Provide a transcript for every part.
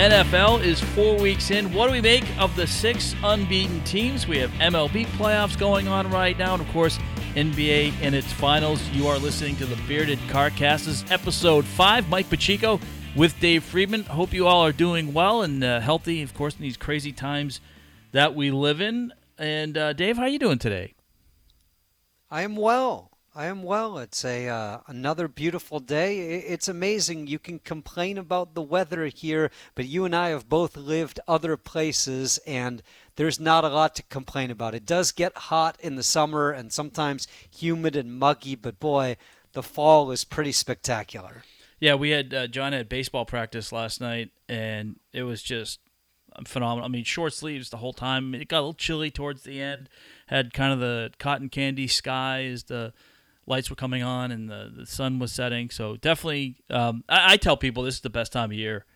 NFL is four weeks in. What do we make of the six unbeaten teams? We have MLB playoffs going on right now, and of course, NBA in its finals. You are listening to the Bearded Carcasses, episode five. Mike Pacheco with Dave Friedman. Hope you all are doing well and uh, healthy, of course, in these crazy times that we live in. And uh, Dave, how are you doing today? I am well. I am well. It's a uh, another beautiful day. It's amazing. You can complain about the weather here, but you and I have both lived other places, and there's not a lot to complain about. It does get hot in the summer and sometimes humid and muggy, but boy, the fall is pretty spectacular. Yeah, we had uh, John had baseball practice last night, and it was just phenomenal. I mean, short sleeves the whole time. It got a little chilly towards the end. Had kind of the cotton candy skies, the lights were coming on and the, the sun was setting. So definitely, um, I, I, tell people this is the best time of year.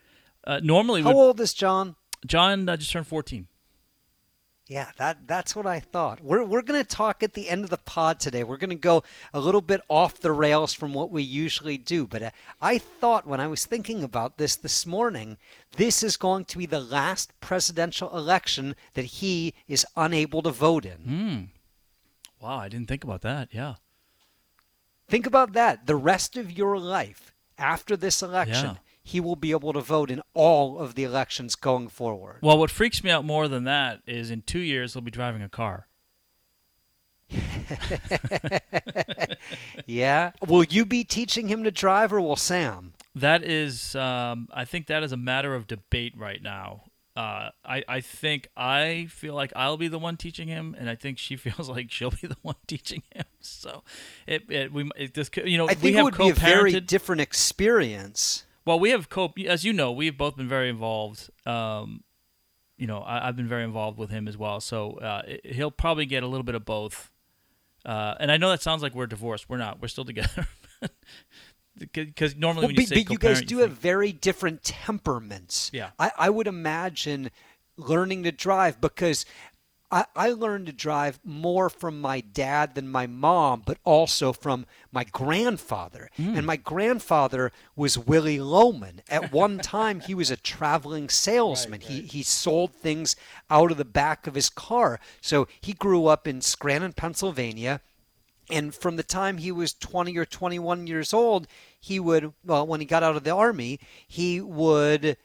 Uh, normally, how old is John? John uh, just turned fourteen. Yeah, that that's what I thought. We're we're going to talk at the end of the pod today. We're going to go a little bit off the rails from what we usually do, but uh, I thought when I was thinking about this this morning, this is going to be the last presidential election that he is unable to vote in. Hmm. Wow, I didn't think about that. Yeah. Think about that. The rest of your life after this election, yeah. he will be able to vote in all of the elections going forward. Well, what freaks me out more than that is in two years he'll be driving a car. yeah. Will you be teaching him to drive or will Sam? That is, um, I think that is a matter of debate right now uh, I I think I feel like I'll be the one teaching him, and I think she feels like she'll be the one teaching him. So, it, it we it just you know I think it would be a very different experience. Well, we have co as you know we've both been very involved. Um, you know I, have been very involved with him as well, so uh, it, he'll probably get a little bit of both. Uh, and I know that sounds like we're divorced. We're not. We're still together. because normally well, when you but, but you guys do have very different temperaments. Yeah, I, I would imagine learning to drive because I, I learned to drive more from my dad than my mom, but also from my grandfather. Mm. And my grandfather was Willy Loman. At one time, he was a traveling salesman. Right, right. He, he sold things out of the back of his car. So he grew up in Scranton, Pennsylvania and from the time he was 20 or 21 years old, he would, well, when he got out of the army, he would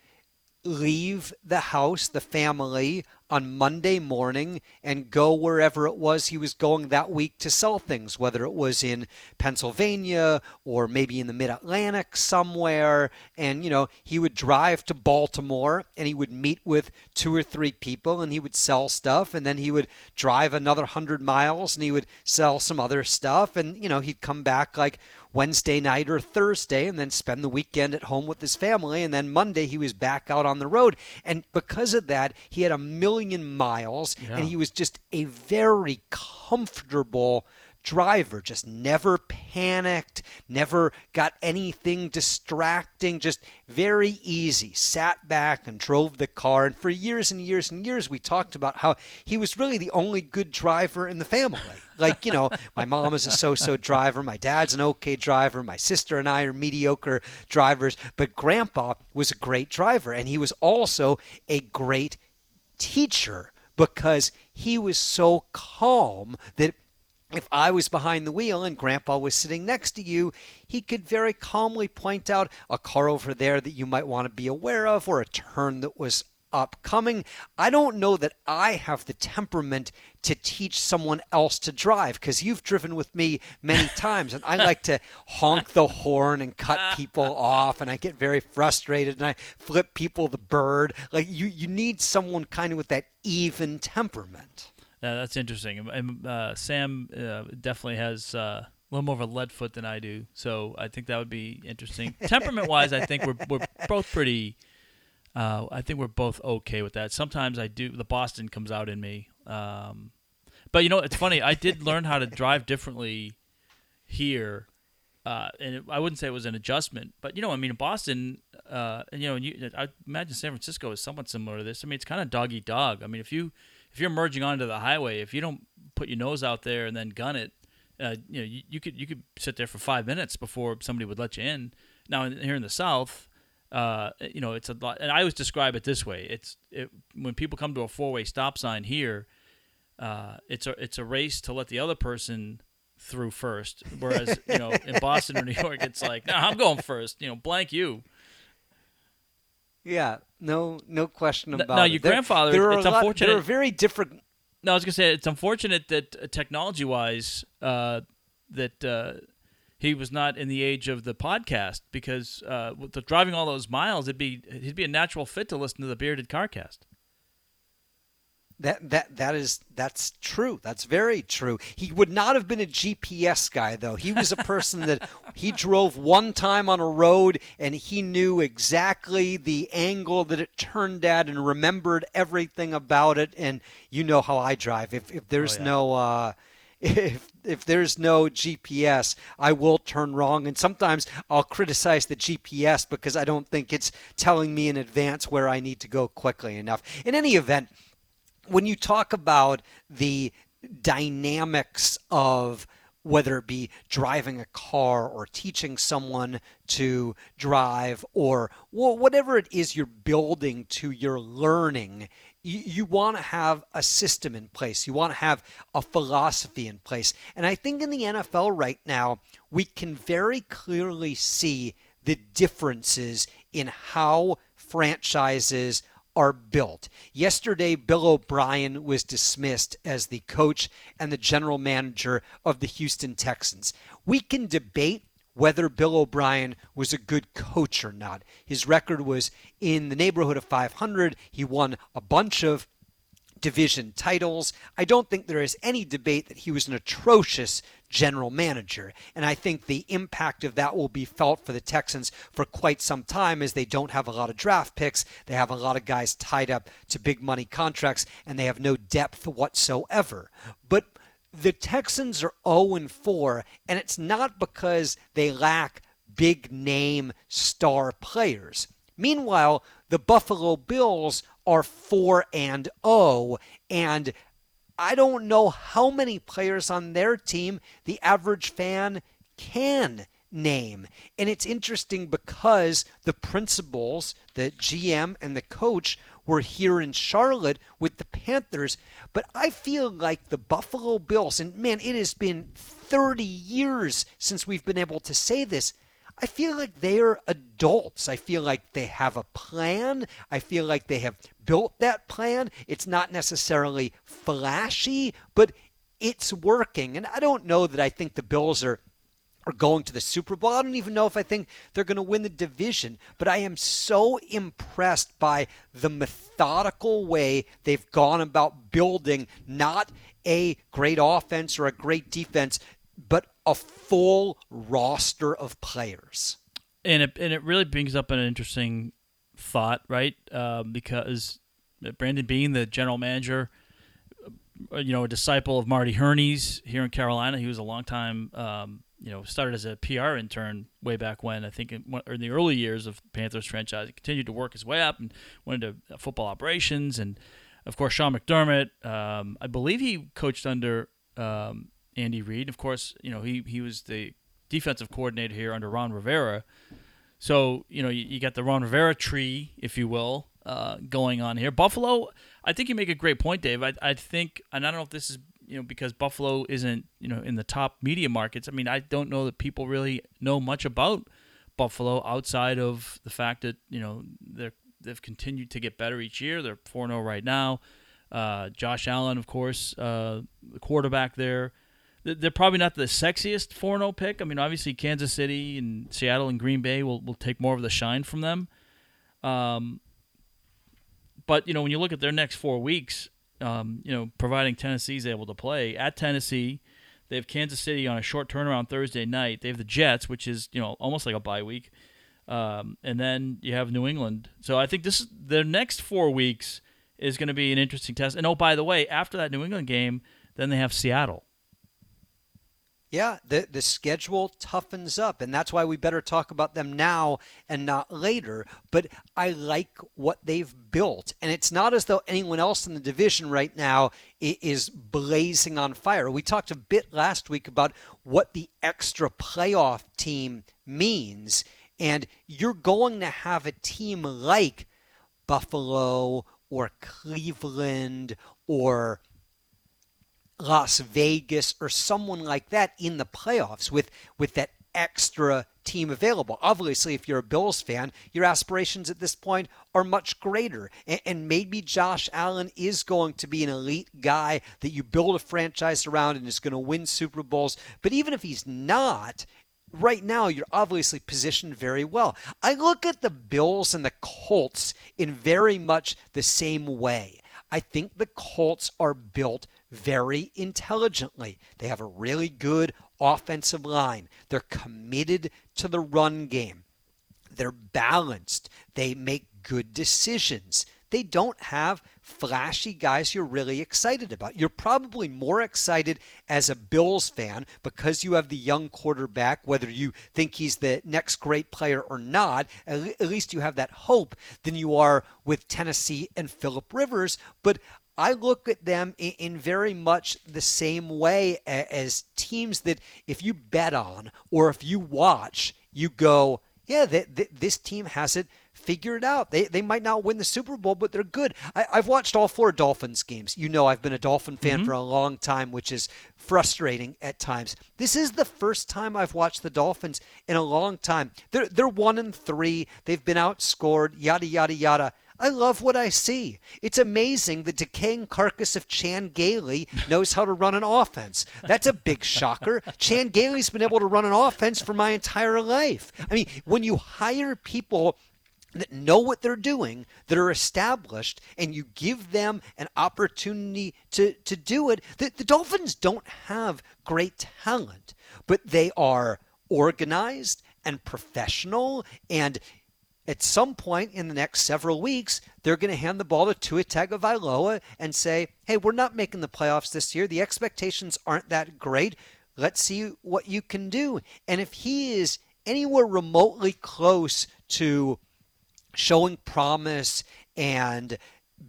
leave the house, the family, on Monday morning and go wherever it was he was going that week to sell things, whether it was in Pennsylvania or maybe in the mid Atlantic somewhere. And, you know, he would drive to Baltimore and he would meet with two or three people and he would sell stuff. And then he would drive another hundred miles and he would sell some other stuff. And, you know, he'd come back like Wednesday night or Thursday and then spend the weekend at home with his family. And then Monday he was back out on the road. And because of that, he had a million miles yeah. and he was just a very comfortable driver just never panicked, never got anything distracting, just very easy. Sat back and drove the car. And for years and years and years, we talked about how he was really the only good driver in the family. Like, you know, my mom is a so so driver, my dad's an okay driver, my sister and I are mediocre drivers, but grandpa was a great driver. And he was also a great teacher because he was so calm that if I was behind the wheel and grandpa was sitting next to you, he could very calmly point out a car over there that you might want to be aware of or a turn that was upcoming. I don't know that I have the temperament to teach someone else to drive because you've driven with me many times and I like to honk the horn and cut people off and I get very frustrated and I flip people the bird. Like you you need someone kind of with that even temperament. Yeah, that's interesting. And uh, Sam uh, definitely has uh, a little more of a lead foot than I do, so I think that would be interesting. Temperament-wise, I think we're we're both pretty. Uh, I think we're both okay with that. Sometimes I do. The Boston comes out in me. Um, but you know, it's funny. I did learn how to drive differently here, uh, and it, I wouldn't say it was an adjustment. But you know, I mean, in Boston, uh, and you know, you, I imagine San Francisco is somewhat similar to this. I mean, it's kind of dog eat dog. I mean, if you if you're merging onto the highway, if you don't put your nose out there and then gun it, uh, you know, you, you, could you could sit there for five minutes before somebody would let you in. Now here in the South, Uh, you know, it's a lot, and I always describe it this way: it's it, when people come to a four-way stop sign here, uh, it's a it's a race to let the other person through first. Whereas you know in Boston or New York, it's like, no, I'm going first. You know, blank you. Yeah, no, no question about now, it. your grandfather, there it's lot- unfortunate- There are very different. No, I was gonna say it's unfortunate that uh, technology-wise, uh, that uh, he was not in the age of the podcast because uh, with the driving all those miles, it'd be he'd be a natural fit to listen to the Bearded Carcast. That that that is that's true. That's very true. He would not have been a GPS guy though. He was a person that he drove one time on a road and he knew exactly the angle that it turned at and remembered everything about it. And you know how I drive. If if there's yeah. no uh, if if there's no GPS, I will turn wrong, and sometimes I'll criticize the GPS because I don't think it's telling me in advance where I need to go quickly enough. In any event, when you talk about the dynamics of whether it be driving a car or teaching someone to drive or whatever it is you're building to your learning, you, you want to have a system in place. You want to have a philosophy in place. And I think in the NFL right now, we can very clearly see the differences in how franchises are built. Yesterday, Bill O'Brien was dismissed as the coach and the general manager of the Houston Texans. We can debate whether Bill O'Brien was a good coach or not. His record was in the neighborhood of 500. He won a bunch of division titles. I don't think there is any debate that he was an atrocious general manager. And I think the impact of that will be felt for the Texans for quite some time as they don't have a lot of draft picks. They have a lot of guys tied up to big money contracts and they have no depth whatsoever. But the Texans are 0 4, and it's not because they lack big name star players. Meanwhile, the Buffalo Bills are 4 and 0 and I don't know how many players on their team the average fan can name. And it's interesting because the principals, the GM and the coach were here in Charlotte with the Panthers, but I feel like the Buffalo Bills and man, it has been 30 years since we've been able to say this. I feel like they're adults. I feel like they have a plan. I feel like they have built that plan. It's not necessarily flashy, but it's working. And I don't know that I think the Bills are are going to the Super Bowl. I don't even know if I think they're going to win the division, but I am so impressed by the methodical way they've gone about building not a great offense or a great defense, but a full roster of players. and it and it really brings up an interesting thought, right? Um, because Brandon Beane, the general manager, uh, you know, a disciple of Marty Hurney's here in Carolina, he was a long time, um, you know, started as a PR intern way back when. I think in, in the early years of Panthers franchise, he continued to work his way up and went into football operations, and of course Sean McDermott. Um, I believe he coached under um, Andy Reid. Of course, you know he he was the defensive coordinator here under Ron Rivera. So you know you, you got the Ron Rivera tree, if you will, uh, going on here. Buffalo, I think you make a great point, Dave. I, I think, and I don't know if this is you know because Buffalo isn't you know in the top media markets. I mean, I don't know that people really know much about Buffalo outside of the fact that you know they're they've continued to get better each year. They're four zero right now. Uh, Josh Allen, of course, uh, the quarterback there. Th- They're probably not the sexiest 4 0 pick. I mean, obviously, Kansas City and Seattle and Green Bay will, will take more of the shine from them. Um, but, you know, when you look at their next four weeks, um, you know, providing Tennessee's able to play at Tennessee, they have Kansas City on a short turnaround Thursday night. They have the Jets, which is, you know, almost like a bye week. Um, and then you have New England. So I think this is their next four weeks is going to be an interesting test. And oh, by the way, after that New England game, then they have Seattle. Yeah, the the schedule toughens up, and that's why we better talk about them now and not later. But I like what they've built, and it's not as though anyone else in the division right now is blazing on fire. We talked a bit last week about what the extra playoff team means. And you're going to have a team like Buffalo or Cleveland or Las Vegas or someone like that in the playoffs with with that extra team available. Obviously, if you're a Bills fan, your aspirations at this point are much greater. And, and, maybe Josh Allen is going to be an elite guy that you build a franchise around and is going to win Super Bowls. But even if he's not, right now you're obviously positioned very well. I look at the Bills and the Colts in very much the same way. I think the Colts are built very intelligently. They have a really good offensive line. They're committed to the run game. They're balanced. They make good decisions. They don't have flashy guys you're really excited about. You're probably more excited as a Bills fan because you have the young quarterback, whether you think he's the next great player or not, at least you have that hope, than you are with Tennessee and Philip Rivers. But I look at them in, very much the same way as teams that if you bet on or if you watch, you go, yeah, this team has it figured out. They, they might not win the Super Bowl, but they're good. I, have watched all four Dolphins games. You know, I've been a Dolphin fan mm-hmm. for a long time, which is frustrating at times. This is the first time I've watched the Dolphins in a long time. They're, they're one and three. They've been outscored, yada, yada, yada. I love what I see. It's amazing the decaying carcass of Chan Gailey knows how to run an offense. That's a big shocker. Chan Gailey's been able to run an offense for my entire life. I mean, when you hire people that know what they're doing, that are established, and you give them an opportunity to, to do it, the, the Dolphins don't have great talent, but they are organized and professional and at some point in the next several weeks, they're going to hand the ball to Tua Tagovailoa and say, "Hey, we're not making the playoffs this year. The expectations aren't that great. Let's see what you can do." And if he is anywhere remotely close to showing promise and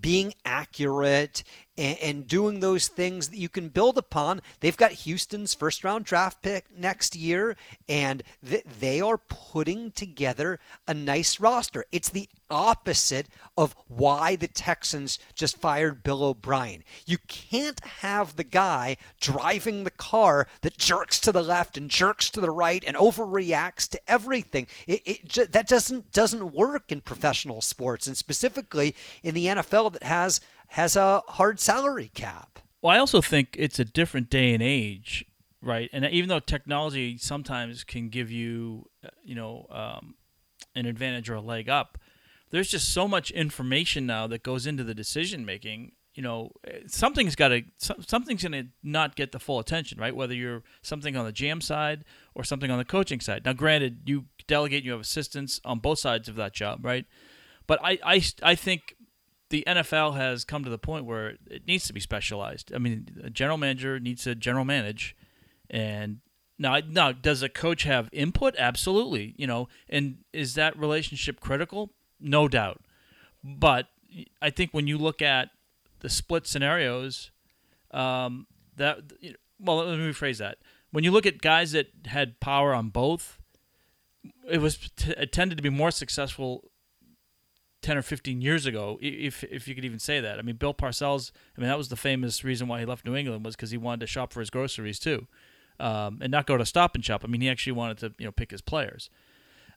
being accurate and, and, doing those things that you can build upon. They've got Houston's first round draft pick next year, and th- they are putting together a nice roster. It's the opposite of why the Texans just fired Bill O'Brien. You can't have the guy driving the car that jerks to the left and jerks to the right and overreacts to everything. It, it that doesn't doesn't work in professional sports, and specifically in the NFL that has has a hard salary cap. Well, I also think it's a different day and age, right? And even though technology sometimes can give you, uh, you know, um, an advantage or a leg up, there's just so much information now that goes into the decision making. You know, something's got to something's going to not get the full attention, right? Whether you're something on the jam side or something on the coaching side. Now, granted, you delegate, you have assistants on both sides of that job, right? But I, I, I think the NFL has come to the point where it needs to be specialized. I mean, a general manager needs to general manage, and now, now does a coach have input? Absolutely, you know. And is that relationship critical? No doubt. But I think when you look at the split scenarios, um, that well, let me rephrase that. When you look at guys that had power on both, it was it tended to be more successful 10 or 15 years ago, if if you could even say that. I mean, Bill Parcells, I mean, that was the famous reason why he left New England was because he wanted to shop for his groceries too, um, and not go to Stop and Shop. I mean, he actually wanted to you know pick his players.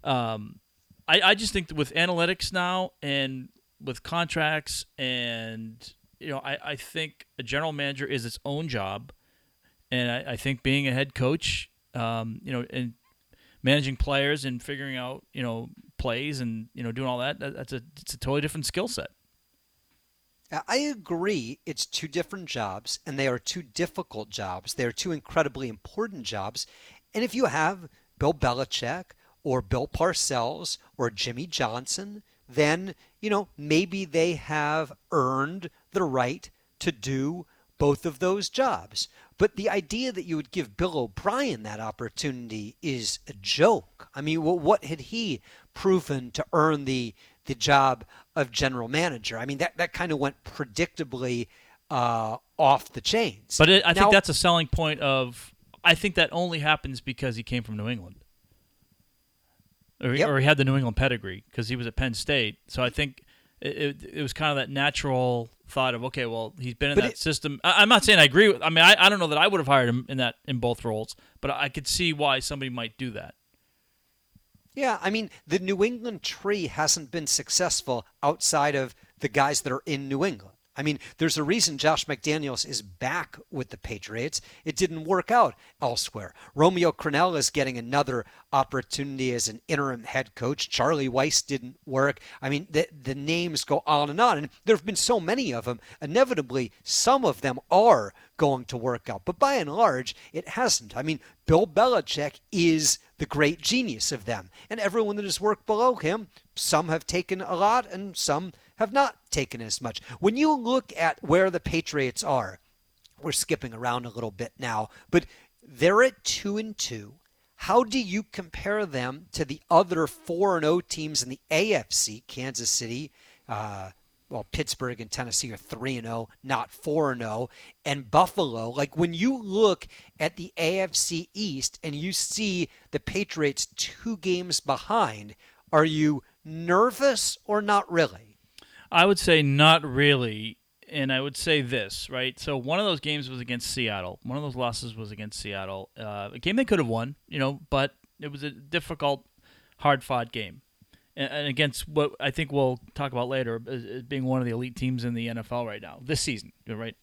Um, I I just think that with analytics now and with contracts and you know, I, I think a general manager is its own job, and I, I think being a head coach, um, you know, and managing players and figuring out you know plays and you know doing all that, that's a it's a totally different skill set. I agree. It's two different jobs, and they are two difficult jobs. They are two incredibly important jobs. And if you have Bill Belichick or Bill Parcells or Jimmy Johnson, then you know maybe they have earned the right to do both of those jobs. But the idea that you would give Bill O'Brien that opportunity is a joke. I mean, what had he proven to earn the the job of general manager? I mean, that that kind of went predictably uh, off the chains. But it, I now, think that's a selling point of. I think that only happens because he came from New England. or, Yep. or he had the New England pedigree because he was at Penn State. So I think it, it, it was kind of that natural thought of okay, well, he's been in But that it- system. I, I'm not saying I agree with. I mean, I, I don't know that I would have hired him in that in both roles, but I could see why somebody might do that. Yeah, I mean, the New England tree hasn't been successful outside of the guys that are in New England. I mean, there's a reason Josh McDaniels is back with the Patriots. It didn't work out elsewhere. Romeo Crennel is getting another opportunity as an interim head coach. Charlie Weis didn't work. I mean, the, the names go on and on. And there have been so many of them. Inevitably, some of them are going to work out. But by and large, it hasn't. I mean, Bill Belichick is the great genius of them. And everyone that has worked below him, some have taken a lot and some have not taken as much. When you look at where the Patriots are, we're skipping around a little bit now, but they're at 2 and 2. How do you compare them to the other 4 and 0 teams in the AFC, Kansas City, uh, well, Pittsburgh and Tennessee are 3 and 0, not 4 and 0, and Buffalo. Like when you look at the AFC East and you see the Patriots 2 games behind, are you nervous or not really? I would say not really, and I would say this right. So one of those games was against Seattle. One of those losses was against Seattle. Uh, a game they could have won, you know, but it was a difficult, hard-fought game, and, and against what I think we'll talk about later as, as being one of the elite teams in the NFL right now this season. Right.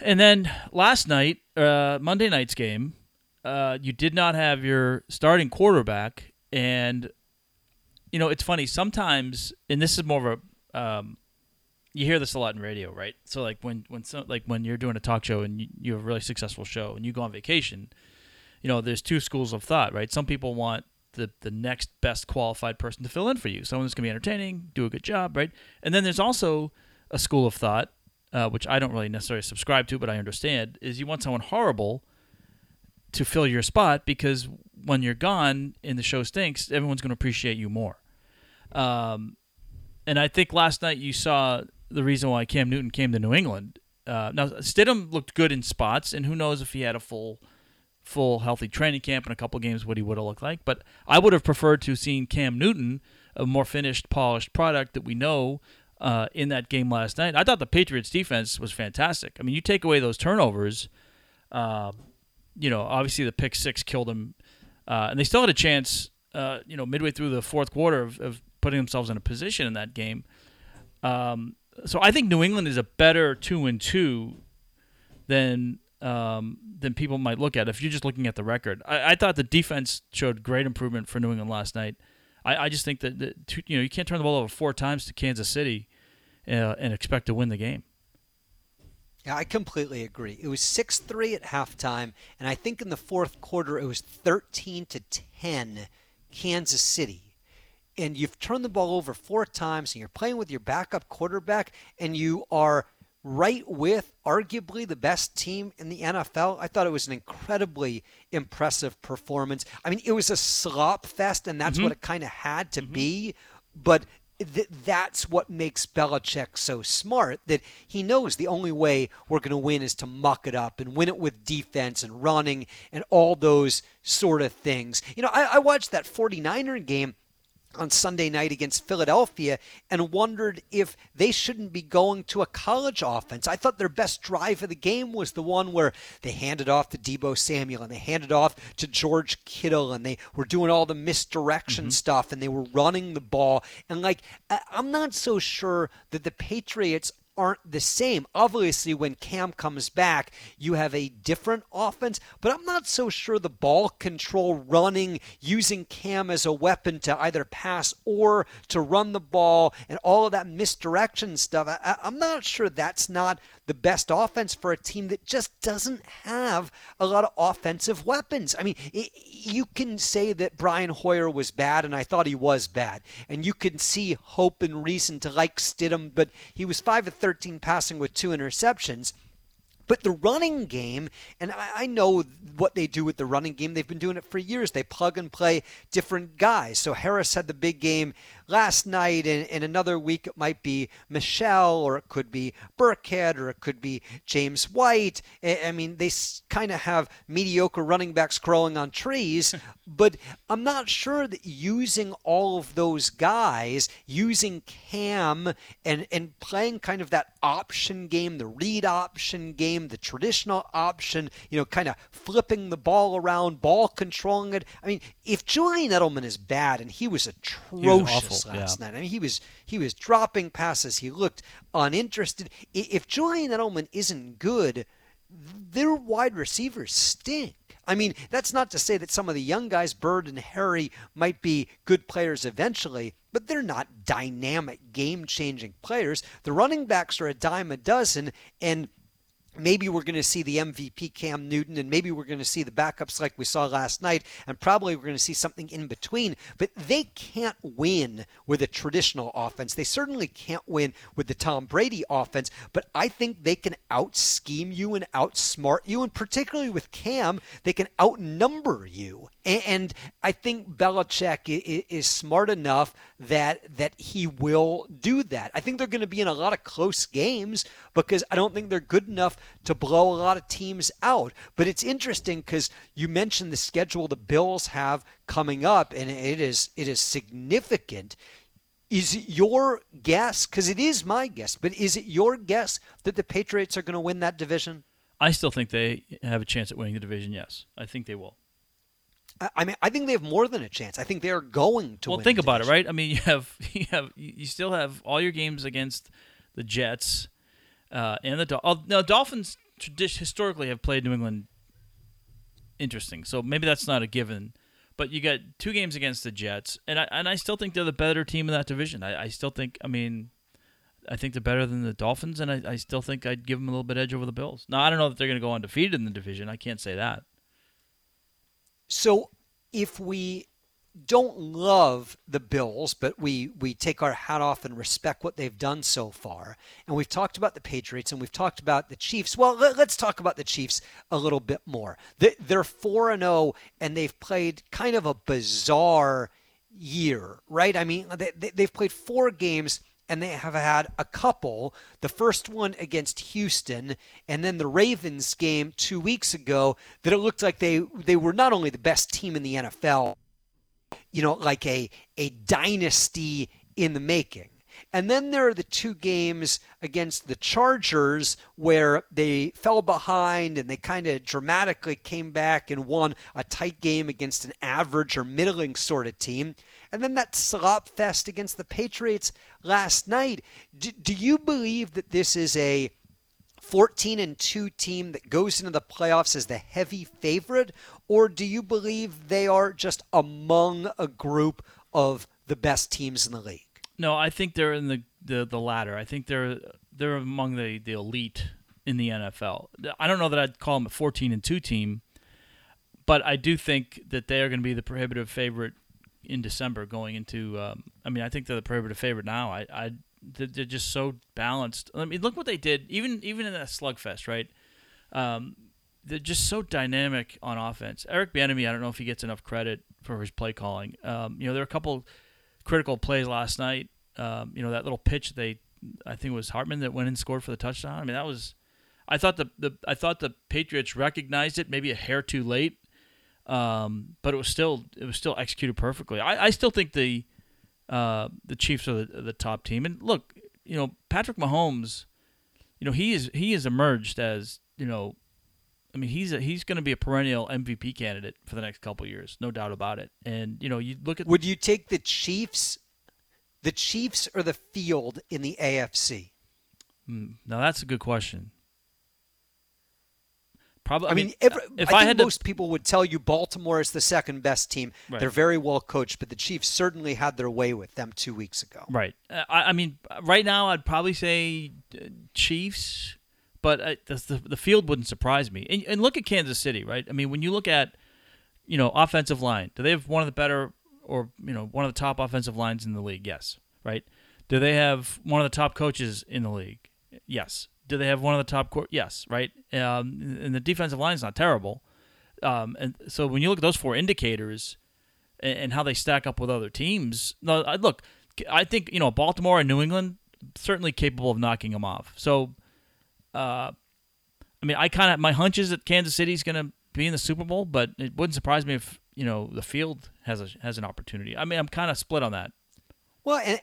And then last night, uh, Monday night's game, uh, you did not have your starting quarterback, and you know it's funny sometimes, and this is more of a um, you hear this a lot in radio, right? So like when when so, like when you're doing a talk show and you, you have a really successful show and you go on vacation, you know, there's two schools of thought, right? Some people want the the next best qualified person to fill in for you, someone that's gonna be entertaining, do a good job, right? And then there's also a school of thought, uh, which I don't really necessarily subscribe to, but I understand, is you want someone horrible to fill your spot because when you're gone and the show stinks, everyone's going to appreciate you more. Um, and I think last night you saw the reason why Cam Newton came to New England. Uh, now Stidham looked good in spots, and who knows if he had a full, full healthy training camp and a couple games, what he would have looked like. But I would have preferred to have seen Cam Newton, a more finished, polished product that we know. Uh, in that game last night, I thought the Patriots' defense was fantastic. I mean, you take away those turnovers, uh, you know, obviously the pick six killed him, uh, and they still had a chance, uh, you know, midway through the fourth quarter of, of putting themselves in a position in that game. Um, so I think New England is a better two and two than um, than people might look at if you're just looking at the record. I, I thought the defense showed great improvement for New England last night. I, I just think that, two, you know you can't turn the ball over four times to Kansas City uh, and expect to win the game. Yeah, I completely agree. It was 6 3 at halftime, and I think in the fourth quarter it was 13 to 10 Kansas City. And you've turned the ball over four times, and you're playing with your backup quarterback, and you are right with arguably the best team in the NFL. I thought it was an incredibly impressive performance. I mean, it was a slop fest, and that's what mm-hmm. it kind of had to mm-hmm. be. But th- that's what makes Belichick so smart that he knows the only way we're going to win is to muck it up and win it with defense and running and all those sort of things. You know, I, I watched that 49er game on Sunday night against Philadelphia and wondered if they shouldn't be going to a college offense. I thought their best drive of the game was the one where they handed off to Deebo Samuel and they handed off to George Kittle and they were doing all the misdirection mm-hmm. stuff and they were running the ball. And like, I'm not so sure that the Patriots aren't the same. Obviously, when Cam comes back, you have a different offense, but I'm not so sure the ball control running, using Cam as a weapon to either pass or to run the ball, and all of that misdirection stuff. I, I'm not sure that's not the best offense for a team that just doesn't have a lot of offensive weapons. I mean, i you can say that Brian Hoyer was bad, and I thought he was bad, and you can see hope and reason to like Stidham, but he was 5 of 13 passing with two interceptions. But the running game, and I know what they do with the running game. They've been doing it for years. They plug and play different guys. So Harris had the big game last night and, and another week it might be Michel or it could be Burkhead or it could be James White. I mean, they kind of have mediocre running backs crawling on trees, but I'm not sure that using all of those guys, using Cam and, and playing kind of that option game, the read option game, the traditional option, you know, kind of flipping the ball around, ball controlling it. I mean, if Julian Edelman is bad, and he was atrocious was last yeah. night. I mean, he was he was dropping passes. He looked uninterested. If Julian Edelman isn't good, their wide receivers stink. I mean, that's not to say that some of the young guys, Byrd and Harry, might be good players eventually, but they're not dynamic, game changing players. The running backs are a dime a dozen, and maybe we're going to see the MVP Cam Newton, and maybe we're going to see the backups like we saw last night, and probably we're going to see something in between. But they can't win with a traditional offense. They certainly can't win with the Tom Brady offense, but I think they can out scheme you and outsmart you, and particularly with Cam, they can outnumber you. And I think Belichick is smart enough that that he will do that. I think they're going to be in a lot of close games because I don't think they're good enough to blow a lot of teams out. But it's interesting because you mentioned the schedule the Bills have coming up, and it is it is significant. Is it your guess? Because it is my guess, but is it your guess that the Patriots are going to win that division? I still think they have a chance at winning the division. Yes, I think they will. I mean, I think they have more than a chance. I think they are going to. Win. Well, think about it, right? I mean, you have you have you still have all your games against the Jets uh, and the Dol- oh, now Dolphins historically have played New England interesting, so maybe that's not a given. But you got two games against the Jets, and I and I still think they're the better team in that division. I, I still think, I mean, I think they're better than the Dolphins, and I, I still think I'd give them a little bit edge over the Bills. Now I don't know that they're going to go undefeated in the division. I can't say that. So if we don't love the Bills, but we, we take our hat off and respect what they've done so far. And we've talked about the Patriots and we've talked about the Chiefs. Well, let, us talk about the Chiefs a little bit more. They're 4 and 0 and they've played kind of a bizarre year, right? I mean, they, they've played four games and they have had a couple. The first one against Houston, and then the Ravens game two weeks ago that it looked like they they were not only the best team in the NFL, you know, like a a dynasty in the making. And then there are the two games against the Chargers where they fell behind and they kind of dramatically came back and won a tight game against an average or middling sort of team. And then that slop fest against the Patriots last night. Do, do you believe that this is a 14 and 2 team that goes into the playoffs as the heavy favorite or do you believe they are just among a group of the best teams in the league? No, I think they're in the the, the latter. I think they're they're among the, the elite in the NFL. I don't know that I'd call them a 14 and 2 team, but I do think that they are going to be the prohibitive favorite in December going into. Um, I mean, I think they're the prohibitive favorite now. I, I they're just so balanced. I mean, look what they did even even in that slugfest, right? Um, they're just so dynamic on offense. Eric Bieniemy, I don't know if he gets enough credit for his play calling. Um, you know, there are a couple critical plays last night. Um, you know, that little pitch they, I think it was Hardman that went and scored for the touchdown. I mean, that was. I thought the, the I thought the Patriots recognized it maybe a hair too late, um, but it was still it was still executed perfectly. I, I still think the uh, the Chiefs are the, the top team. And look, you know Patrick Mahomes, you know he is he has emerged as you know, I mean he's a, he's going to be a perennial MVP candidate for the next couple years, no doubt about it. And you know you look at would you take the Chiefs, the Chiefs or the field in the AFC? Hmm, now that's a good question. Probably. I, I mean, every, if I, I think most to... people would tell you Baltimore is the second best team. Right. They're very well coached, but the Chiefs certainly had their way with them two weeks ago. Right. Uh, I, I, mean, right now I'd probably say uh, Chiefs, but uh, the, the field wouldn't surprise me. And, and look at Kansas City, right? I mean, when you look at you know offensive line, do they have one of the better or you know one of the top offensive lines in the league? Yes. Right. Do they have one of the top coaches in the league? Yes. Do they have one of the top court? Yes, right. Um, and the defensive line is not terrible. Um, and so when you look at those four indicators and, and, how they stack up with other teams, no, look, I think you know Baltimore and New England certainly capable of knocking them off. So, uh, I mean, I kind of my hunch is that Kansas City's going to be in the Super Bowl, but it wouldn't surprise me if you know the field has a has an opportunity. I mean, I'm kind of split on that. Well, and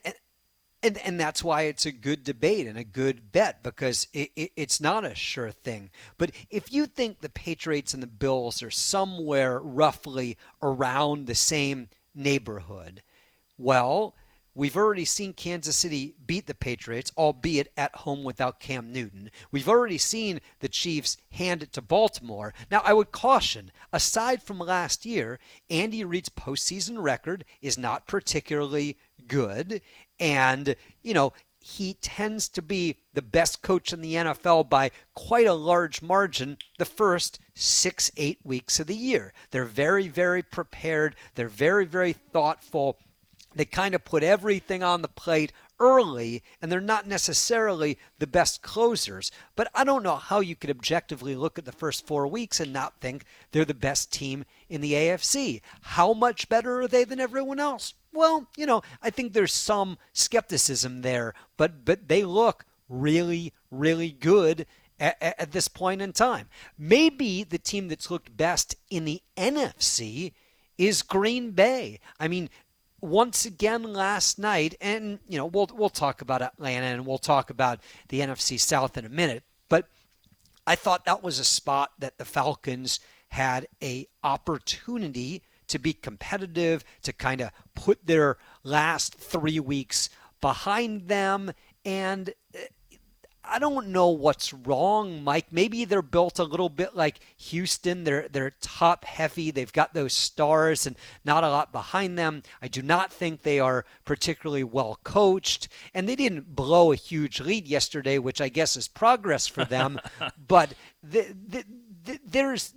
and and that's why it's a good debate and a good bet because it, it, it's not a sure thing. But if you think the Patriots and the Bills are somewhere roughly around the same neighborhood, well, We've already seen Kansas City beat the Patriots, albeit at home without Cam Newton. We've already seen the Chiefs hand it to Baltimore. Now, I would caution, aside from last year, Andy Reid's postseason record is not particularly good. And, you know, he tends to be the best coach in the NFL by quite a large margin the first six, eight weeks of the year. They're very, very prepared. They're very, very thoughtful they kind of put everything on the plate early, and they're not necessarily the best closers. But I don't know how you could objectively look at the first four weeks and not think they're the best team in the AFC. How much better are they than everyone else? Well, you know, I think there's some skepticism there, but but they look really, really good at, at this point in time. Maybe the team that's looked best in the NFC is Green Bay. I mean, once again last night, and you know we'll we'll talk about Atlanta and we'll talk about the NFC South in a minute, but I thought that was a spot that the Falcons had a opportunity to be competitive, to kind of put their last three weeks behind them, and uh, I don't know what's wrong, Mike. Maybe they're built a little bit like Houston. They're they're top heavy. They've got those stars and not a lot behind them. I do not think they are particularly well coached, and they didn't blow a huge lead yesterday, which I guess is progress for them. but the, the, the, there's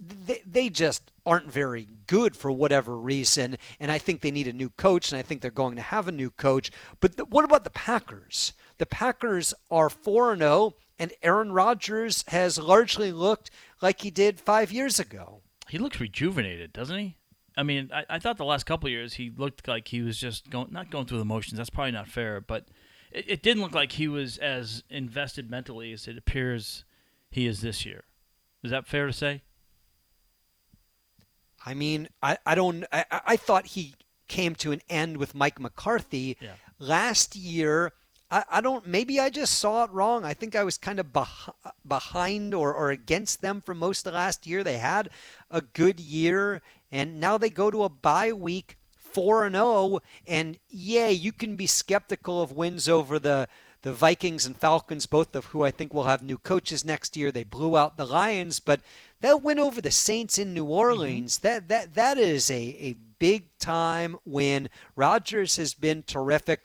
they, just aren't very good for whatever reason, and I think they need a new coach, and I think they're going to have a new coach. But what about the Packers? The Packers are 4 and 0, and Aaron Rodgers has largely looked like he did five years ago. He looks rejuvenated, doesn't he? I mean, I, I thought the last couple years he looked like he was just going, not going through the motions. That's probably not fair, but it, it didn't look like he was as invested mentally as it appears he is this year. Is that fair to say? I mean, I, I don't. I, I thought he came to an end with Mike McCarthy yeah. last year. I, I don't. Maybe I just saw it wrong. I think I was kind of beh- behind or, or against them for most of the last year. They had a good year, and now they go to a bye week, four and zero. Oh, and yeah, you can be skeptical of wins over the the Vikings and Falcons, both of who I think will have new coaches next year. They blew out the Lions, but that win over the Saints in New Orleans, mm-hmm. that that that is a, a big time win. Rodgers has been terrific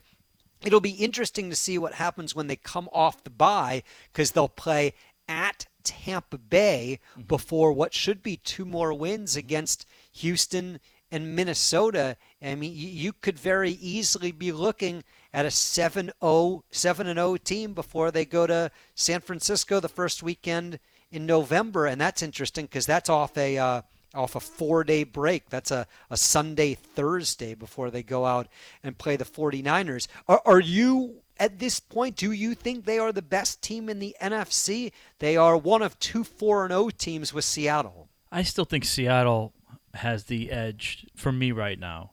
it'll be interesting to see what happens when they come off the bye because they'll play at Tampa Bay mm-hmm. before what should be two more wins against Houston and Minnesota. I mean, you could very easily be looking at a 7-0 7 0 team before they go to San Francisco the first weekend in November and that's interesting because that's off a uh, off a four day break. That's a, a Sunday, Thursday before they go out and play the 49ers. Are, are you, at this point, do you think they are the best team in the NFC? They are one of two 4 0 teams with Seattle. I still think Seattle has the edge for me right now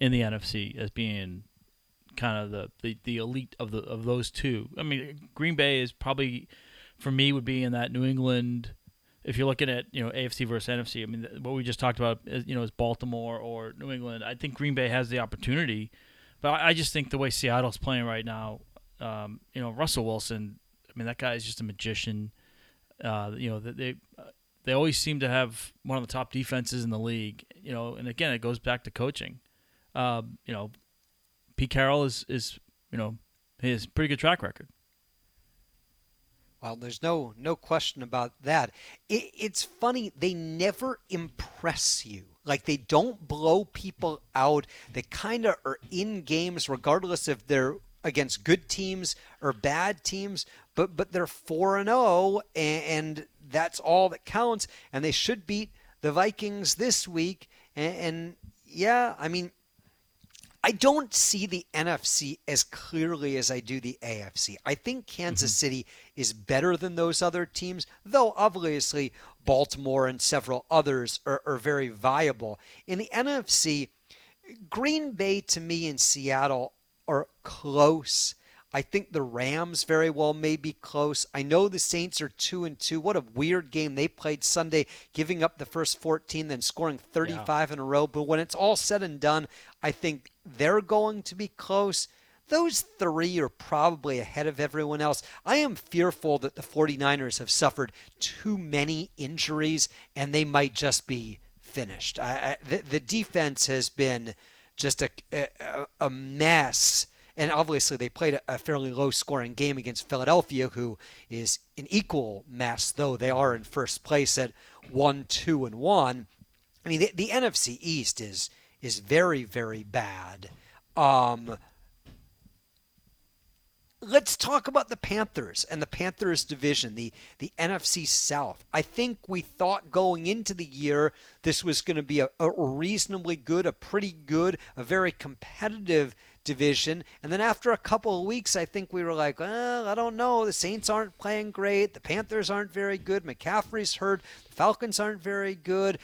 in the NFC as being kind of the, the, the elite of the of those two. I mean, Green Bay is probably for me would be in that New England if you're looking at you know AFC versus NFC, I mean what we just talked about, is, you know, is Baltimore or New England. I think Green Bay has the opportunity, but I, I just think the way Seattle's playing right now, um, you know, Russell Wilson. I mean, that guy is just a magician. Uh, you know, they they always seem to have one of the top defenses in the league. You know, and again, it goes back to coaching. Um, you know, Pete Carroll is is you know he has pretty good track record. Well, there's no no question about that. It, it's funny they never impress you. Like they don't blow people out. They kind of are in games regardless if they're against good teams or bad teams. But but they're four and zero, oh, and that's all that counts. And they should beat the Vikings this week. And, and yeah, I mean, I don't see the NFC as clearly as I do the AFC. I think Kansas mm-hmm. City is better than those other teams, though obviously Baltimore and several others are, are very viable. In the NFC, Green Bay to me and Seattle are close. I think the Rams very well may be close. I know the Saints are 2 and 2. What a weird game they played Sunday, giving up the first 14 then scoring 35 yeah. in a row. But when it's all said and done, I think they're going to be close. Those three are probably ahead of everyone else. I am fearful that the 49ers have suffered too many injuries and they might just be finished. I, I, the, the defense has been just a, a, a mess and obviously, they played a fairly low scoring game against Philadelphia, who is an equal mess, though they are in first place at 1 2 and 1. I mean, the, the NFC East is is very, very bad. Um, let's talk about the Panthers and the Panthers division, the the NFC South. I think we thought going into the year this was going to be a, a reasonably good, a pretty good, a very competitive division. And then after a couple of weeks, I think we were like, well, I don't know. The Saints aren't playing great. The Panthers aren't very good. McCaffrey's hurt. The Falcons aren't very good.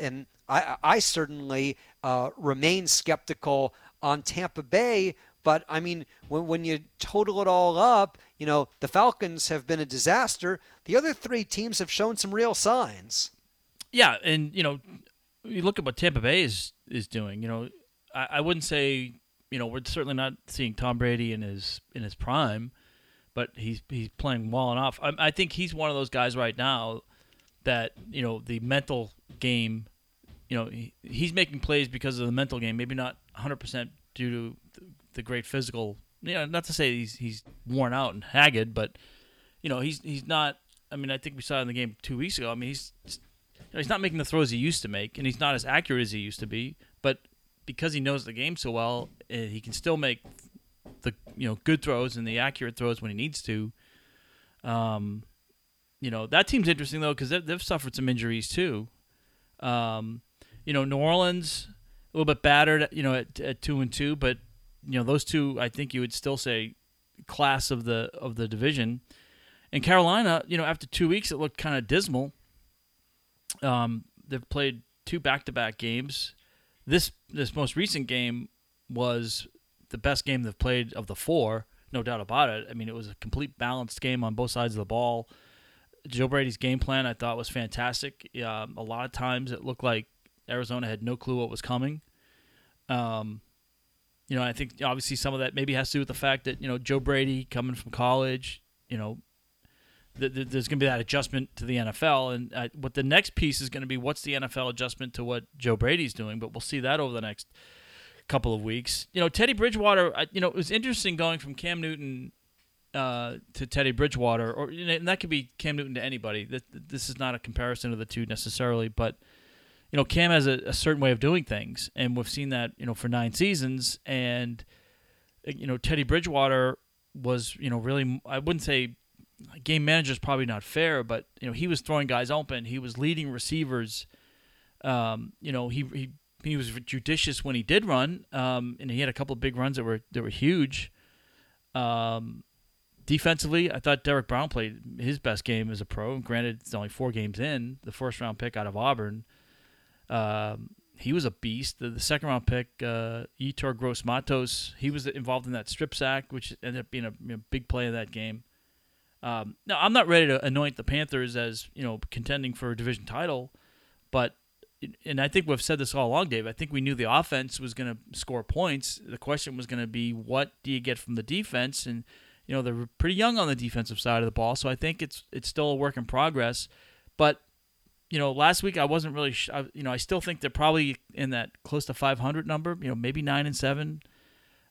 And I, I certainly uh, remain skeptical on Tampa Bay. But I mean, when, when you total it all up, you know, the Falcons have been a disaster. The other three teams have shown some real signs. Yeah, and you know, you look at what Tampa Bay is is doing. You know, I, I wouldn't say you know, we're certainly not seeing Tom Brady in his in his prime, but he's he's playing well enough. I, I think he's one of those guys right now that you know the mental game. You know, he, he's making plays because of the mental game. Maybe not 100 percent due to the, great physical. You know, not to say he's he's worn out and haggard, but you know, he's he's not. I mean, I think we saw in the game two weeks ago. I mean, he's you know, he's not making the throws he used to make, and he's not as accurate as he used to be. But because he knows the game so well, he can still make the you know good throws and the accurate throws when he needs to. Um, you know that team's interesting though because they've, they've, suffered some injuries too. Um, you know New Orleans a little bit battered, you know at, at two and two, but you know those two I think you would still say class of the of the division. And Carolina, you know, after two weeks, it looked kind of dismal. Um, they've played two back-to-back games this this most recent game was the best game they've played of the four, no doubt about it. I mean, it was a complete balanced game on both sides of the ball. Joe Brady's game plan I thought was fantastic. Um, a lot of times it looked like Arizona had no clue what was coming. Um, you know, I think obviously some of that maybe has to do with the fact that you know Joe Brady coming from college, you know, th- th- there's going to be that adjustment to the NFL, and uh, what the next piece is going to be what's the NFL adjustment to what Joe Brady's doing. But we'll see that over the next couple of weeks. You know, Teddy Bridgewater. You know, it was interesting going from Cam Newton uh, to Teddy Bridgewater, or and that could be Cam Newton to anybody. This, this is not a comparison of the two necessarily, but you know, Cam has a, a, certain way of doing things, and we've seen that you know for nine seasons, and you know Teddy Bridgewater was you know really I wouldn't say game manager is probably not fair, but you know he was throwing guys open. He was leading receivers. Um, you know he he he was judicious when he did run, um, and he had a couple of big runs that were that were huge. Um, defensively, I thought Derrick Brown played his best game as a pro. Granted, it's only four games in. The first round pick out of Auburn. Um, he was a beast. The, the second round pick, uh, Yetur Gross Matos, he was involved in that strip sack, which ended up being a you know, big play in that game. Um, now, I'm not ready to anoint the Panthers as you know contending for a division title, but and I think we've said this all along, Dave. I think we knew the offense was going to score points. The question was going to be what do you get from the defense, and you know they're pretty young on the defensive side of the ball, so I think it's it's still a work in progress. But you know, last week I wasn't really, sh- I, you know, I still think they're probably in that close to 500 number. You know, maybe nine and seven.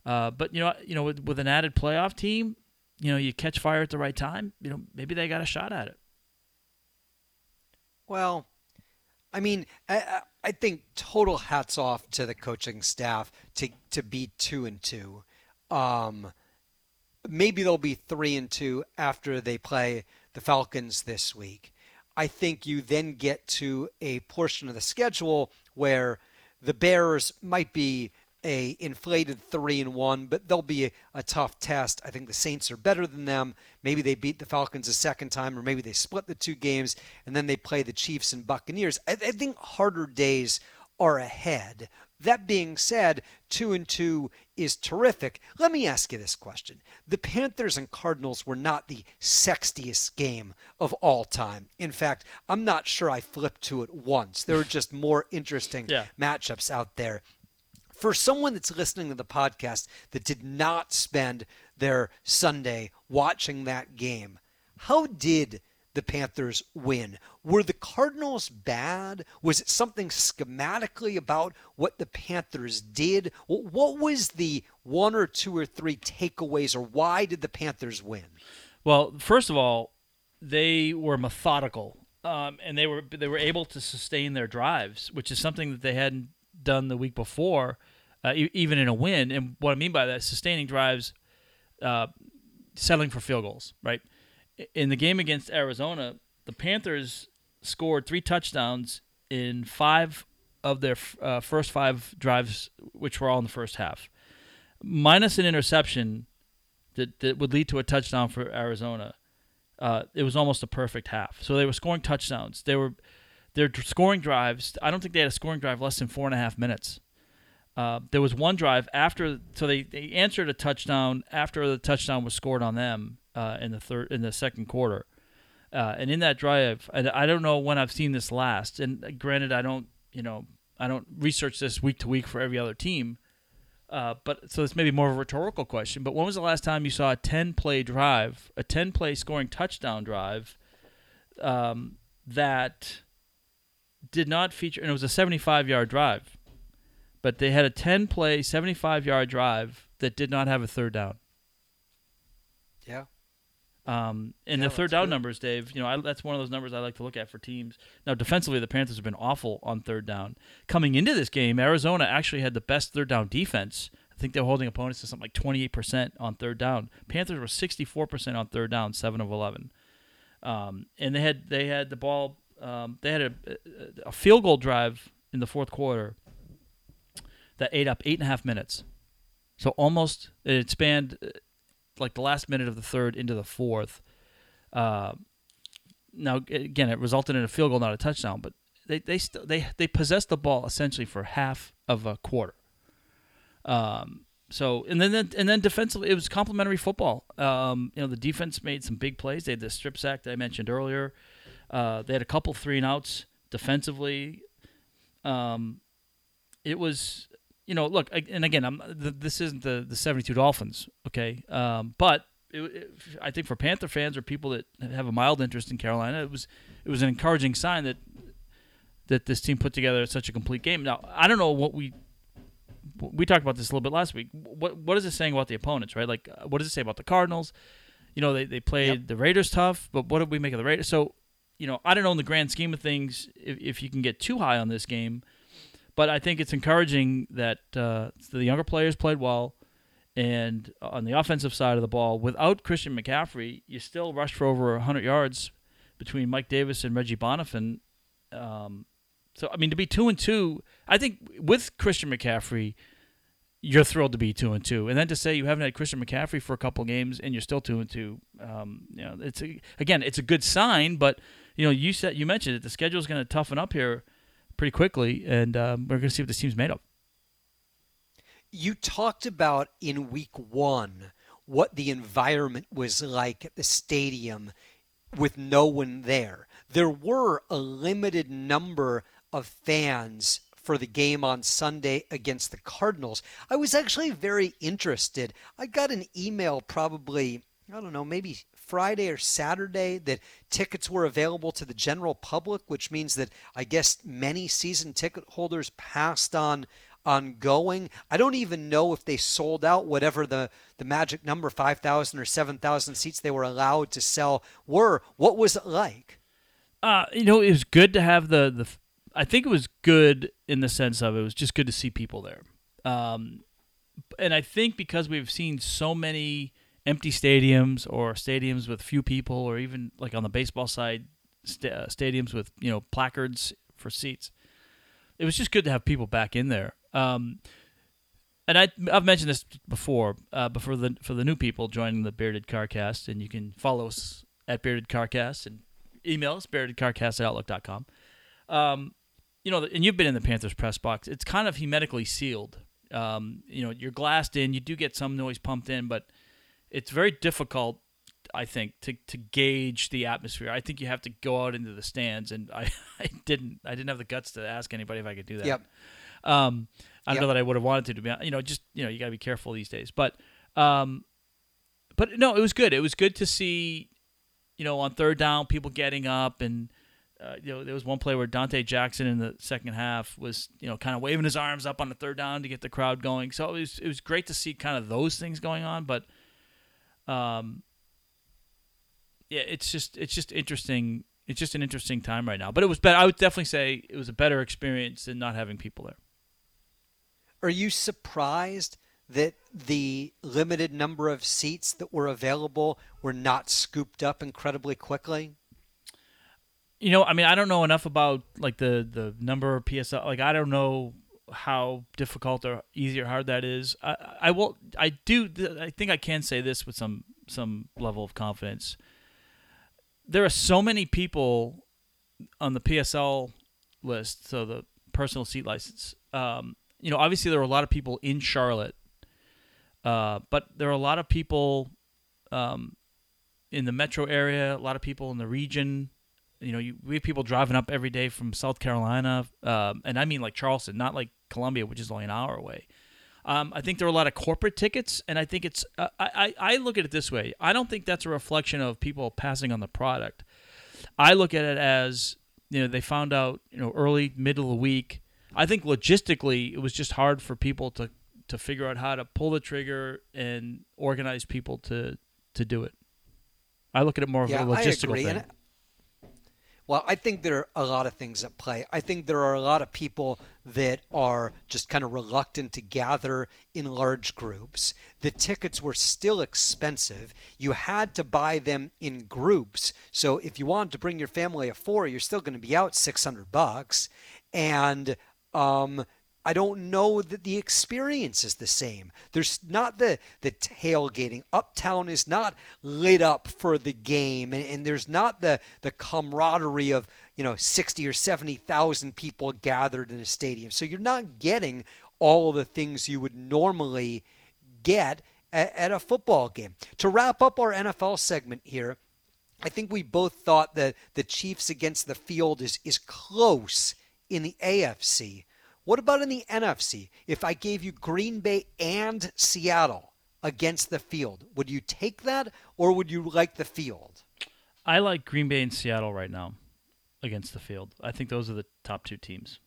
Uh, but you know, you know, with, with an added playoff team, you know, you catch fire at the right time, you know, maybe they got a shot at it. Well, I mean, I, I think total hats off to the coaching staff to to be two and two. Um, maybe they'll be three and two after they play the Falcons this week. I think you then get to a portion of the schedule where the Bears might be a inflated three and one, but they'll be a, a, tough test. I think the Saints are better than them. Maybe they beat the Falcons a second time, or maybe they split the two games and then they play the Chiefs and Buccaneers. I, I think harder days are ahead. That being said, two and two is terrific. Let me ask you this question. The Panthers and Cardinals were not the sexiest game of all time. In fact, I'm not sure I flipped to it once. There were just more interesting yeah. matchups out there. For someone that's listening to the podcast that did not spend their Sunday watching that game, how did the Panthers win. Were the Cardinals bad? Was it something schematically about what the Panthers did? What was the one or two or three takeaways, or why did the Panthers win? Well, first of all, they were methodical, um, and they were they were able to sustain their drives, which is something that they hadn't done the week before, uh, even in a win. And what I mean by that, sustaining drives, uh, settling for field goals, right? in the game against Arizona, the Panthers scored three touchdowns in five of their uh, first five drives, which were all in the first half, minus an interception that, that would lead to a touchdown for Arizona. Uh, it was almost a perfect half. So they were scoring touchdowns. They were they're scoring drives. I don't think they had a scoring drive less than four and a half minutes. Uh, there was one drive after, so they, they answered a touchdown after the touchdown was scored on them, uh, in the third in the second quarter. Uh, and in that drive, I, I don't know when I've seen this last. And granted, I don't you know I don't research this week to week for every other team. Uh, but so this may be more of a rhetorical question. But when was the last time you saw a ten play drive, a ten play scoring touchdown drive, um, that did not feature? And it was a seventy five yard drive, but they had a ten play seventy five yard drive that did not have a third down. Yeah. Um, and yeah, the third down good. numbers, Dave, you know, I, that's one of those numbers I like to look at for teams. Now, defensively, the Panthers have been awful on third down. Coming into this game, Arizona actually had the best third down defense. I think they're holding opponents to something like 28% on third down. Panthers were 64% on third down, 7 of 11. Um, and they had they had the ball, um, they had a, a field goal drive in the fourth quarter that ate up eight and a half minutes. So almost, it spanned like the last minute of the third into the fourth. Uh, now again, it resulted in a field goal, not a touchdown, but they they they they possessed the ball essentially for half of a quarter. Um, so and then and then defensively, it was complementary football. Um, you know, the defense made some big plays. They had the strip sack that I mentioned earlier. Uh, they had a couple three and outs defensively. Um, it was you know, look, and again, I'm this isn't the the 72 Dolphins, okay? Um, but it, it, I think for Panther fans or people that have a mild interest in Carolina, it was it was an encouraging sign that that this team put together such a complete game. Now, I don't know what we we talked about this a little bit last week. What what is it saying about the opponents, right? Like, what does it say about the Cardinals? You know, they they played yep. the Raiders tough, but what did we make of the Raiders? So, you know, I don't know in the grand scheme of things if, if you can get too high on this game but I think it's encouraging that uh, the younger players played well. And on the offensive side of the ball, without Christian McCaffrey, you still rushed for over 100 yards between Mike Davis and Reggie Bonnafon. Um, so, I mean, to be two and two, I think with Christian McCaffrey, you're thrilled to be two and two, and then to say you haven't had Christian McCaffrey for a couple games and you're still two and two, um, you know, it's a, again, it's a good sign. But you know, you said you mentioned it. The schedule is going to toughen up here pretty quickly, and um, we're going to see what this team's made of. You talked about in week one what the environment was like at the stadium with no one there. There were a limited number of fans for the game on Sunday against the Cardinals. I was actually very interested. I got an email probably, I don't know, maybe Friday or Saturday that tickets were available to the general public, which means that I guess many season ticket holders passed on on going. I don't even know if they sold out whatever the, the magic number, 5,000 or 7,000 seats they were allowed to sell were. What was it like? Uh, you know, it was good to have the, the I think it was good in the sense of it was just good to see people there. Um, and I think because we've seen so many empty stadiums or stadiums with few people, or even like on the baseball side, st- uh, stadiums with you know placards for seats. It was just good to have people back in there. Um, and I, I've mentioned this before, uh, but for the for the new people joining the Bearded Carcast, and you can follow us at Bearded Carcast and email us beardedcarcast at outlook.com. Um, you know, and you've been in the Panthers press box. It's kind of hermetically sealed. Um, you know, you're glassed in. You do get some noise pumped in, but it's very difficult, I think, to, to gauge the atmosphere. I think you have to go out into the stands, and I, I didn't I didn't have the guts to ask anybody if I could do that. Yep. Um, I don't Yep. know that I would have wanted to. To be honest. you know, just you know, you got to be careful these days. But, um, but no, it was good. It was good to see, you know, on third down, people getting up and. Uh, you know, there was one play where Donte Jackson in the second half was, you know, kind of waving his arms up on the third down to get the crowd going. So it was it was great to see kind of those things going on. But, um, yeah, it's just it's just interesting. It's just an interesting time right now. But it was better. I would definitely say it was a better experience than not having people there. Are you surprised that the limited number of seats that were available were not scooped up incredibly quickly? You know, I mean, I don't know enough about like the the number of PSL. Like, I don't know how difficult or easy or hard that is. I, I will. I do. I think I can say this with some some level of confidence. There are so many people on the PSL list, so the personal seat license. Um, you know, obviously there are a lot of people in Charlotte, uh, but there are a lot of people um, in the metro area. A lot of people in the region you know, you, we have people driving up every day from South Carolina, um, and I mean like Charleston, not like Columbia, which is only an hour away. Um, I think there are a lot of corporate tickets, and I think it's. Uh, I, I look at it this way. I don't think that's a reflection of people passing on the product. I look at it as you know they found out you know early middle of the week. I think logistically it was just hard for people to to figure out how to pull the trigger and organize people to to do it. I look at it more of a logistical thing. Well, I think there are a lot of things at play. I think there are a lot of people that are just kind of reluctant to gather in large groups. The tickets were still expensive. You had to buy them in groups. So if you wanted to bring your family of four, you're still going to be out 600 bucks. And um, I don't know that the experience is the same. There's not the the tailgating. Uptown is not lit up for the game, and, and there's not the the camaraderie of you know sixty or seventy thousand people gathered in a stadium. So you're not getting all of the things you would normally get at, at a football game. To wrap up our NFL segment here, I think we both thought that the Chiefs against the field is is close in the AFC. What about in the NFC? If I gave you Green Bay and Seattle against the field, would you take that or would you like the field? I like Green Bay and Seattle right now against the field. I think those are the top two teams.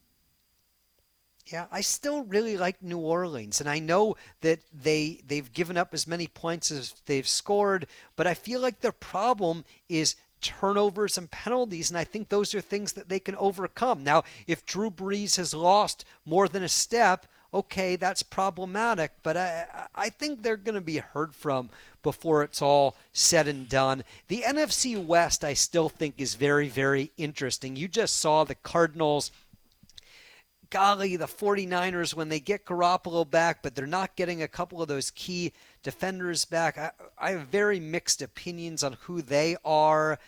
Yeah, I still really like New Orleans, and I know that they they've given up as many points as they've scored, but I feel like their problem is turnovers and penalties, and I think those are things that they can overcome. Now, if Drew Brees has lost more than a step, okay, that's problematic, but I I think they're going to be heard from before it's all said and done. The NFC West, I still think, is very very interesting. You just saw the Cardinals golly, the 49ers, when they get Garoppolo back, but they're not getting a couple of those key defenders back, I, I have very mixed opinions on who they are.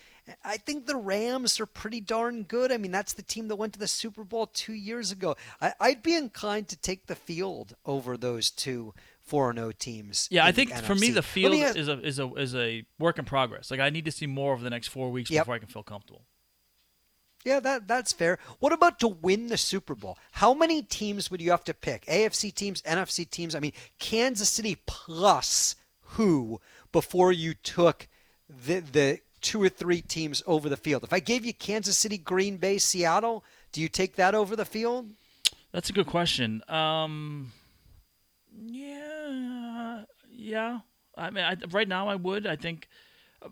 I think the Rams are pretty darn good. I mean, that's the team that went to the Super Bowl two years ago. I, I'd be inclined to take the field over those two 4 0 teams. Yeah, I think for me the field me ask- is a is a is a work in progress. Like I need to see more over the next four weeks Yep. before I can feel comfortable. Yeah, that that's fair. What about to win the Super Bowl? How many teams would you have to pick? AFC teams, NFC teams? I mean, Kansas City plus who before you took the the two or three teams over the field? If I gave you Kansas City, Green Bay, Seattle, do you take that over the field? That's a good question. Um, yeah, yeah. I mean, I, right now I would. I think. uh,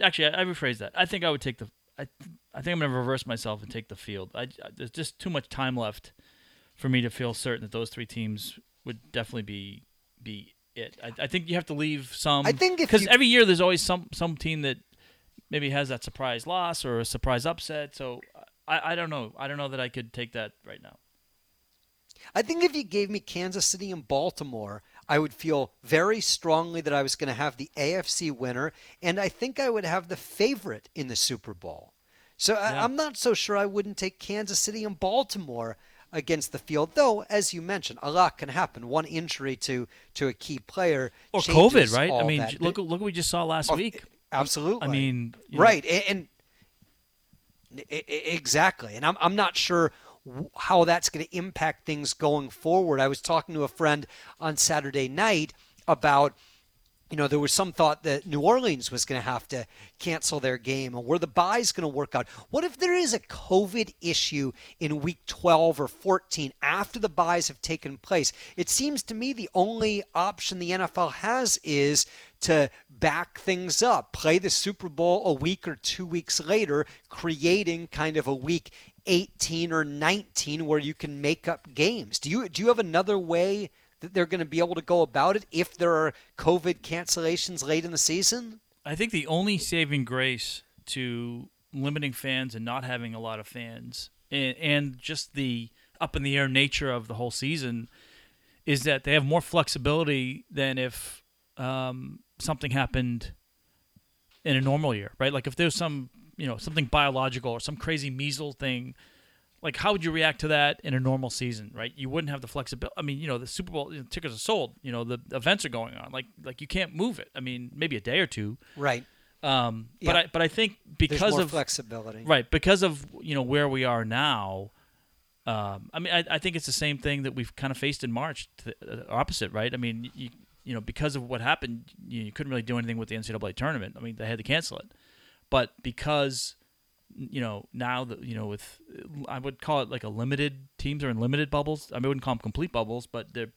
Actually, I, I rephrase that. I think I would take the. I, I think I'm gonna reverse myself and take the field. I, I- there's just too much time left for me to feel certain that those three teams would definitely be be it. I, I think you have to leave some. I think because every year there's always some some team that maybe has that surprise loss or a surprise upset. So I, I don't know. I don't know that I could take that right now. I think if you gave me Kansas City and Baltimore, I would feel very strongly that I was going to have the AFC winner, and I think I would have the favorite in the Super Bowl. So yeah. I, I'm not so sure I wouldn't take Kansas City and Baltimore against the field. Though, as you mentioned, a lot can happen. One injury to to a key player or COVID, right? I mean, that. look look what we just saw last oh, week. Absolutely. I mean, right, know. and, and exactly. And I'm I'm not sure how that's going to impact things going forward. I was talking to a friend on Saturday night about you know, there was some thought that New Orleans was going to have to cancel their game and were the byes going to work out. What if there is a COVID issue in week 12 or 14 after the byes have taken place? It seems to me the only option the NFL has is to back things up, play the Super Bowl a week or two weeks later, creating kind of a week 18 or 19 where you can make up games. Do you do you have another way that they're going to be able to go about it if there are COVID cancellations late in the season? I think the only saving grace to limiting fans and not having a lot of fans and, and just the up in the air nature of the whole season is that they have more flexibility than if um, something happened in a normal year, right? Like if there's some, you know, something biological or some crazy measles thing like how would you react to that in a normal season right? You wouldn't have the flexibility i mean you know the super bowl you know, tickets are sold you know the events are going on. Like like you can't move it. I mean maybe a day or two. Right. Um but i but i think because of flexibility. Right. Because of you know where we are now um i mean i, I think it's the same thing that we've kind of faced in march the uh, opposite right? I mean you you know because of what happened you, couldn't really do anything with the ncaa tournament i mean they had to cancel it but because you know now that you know with I would call it like a limited teams are in limited bubbles. I, mean, I wouldn't call them complete bubbles, but they're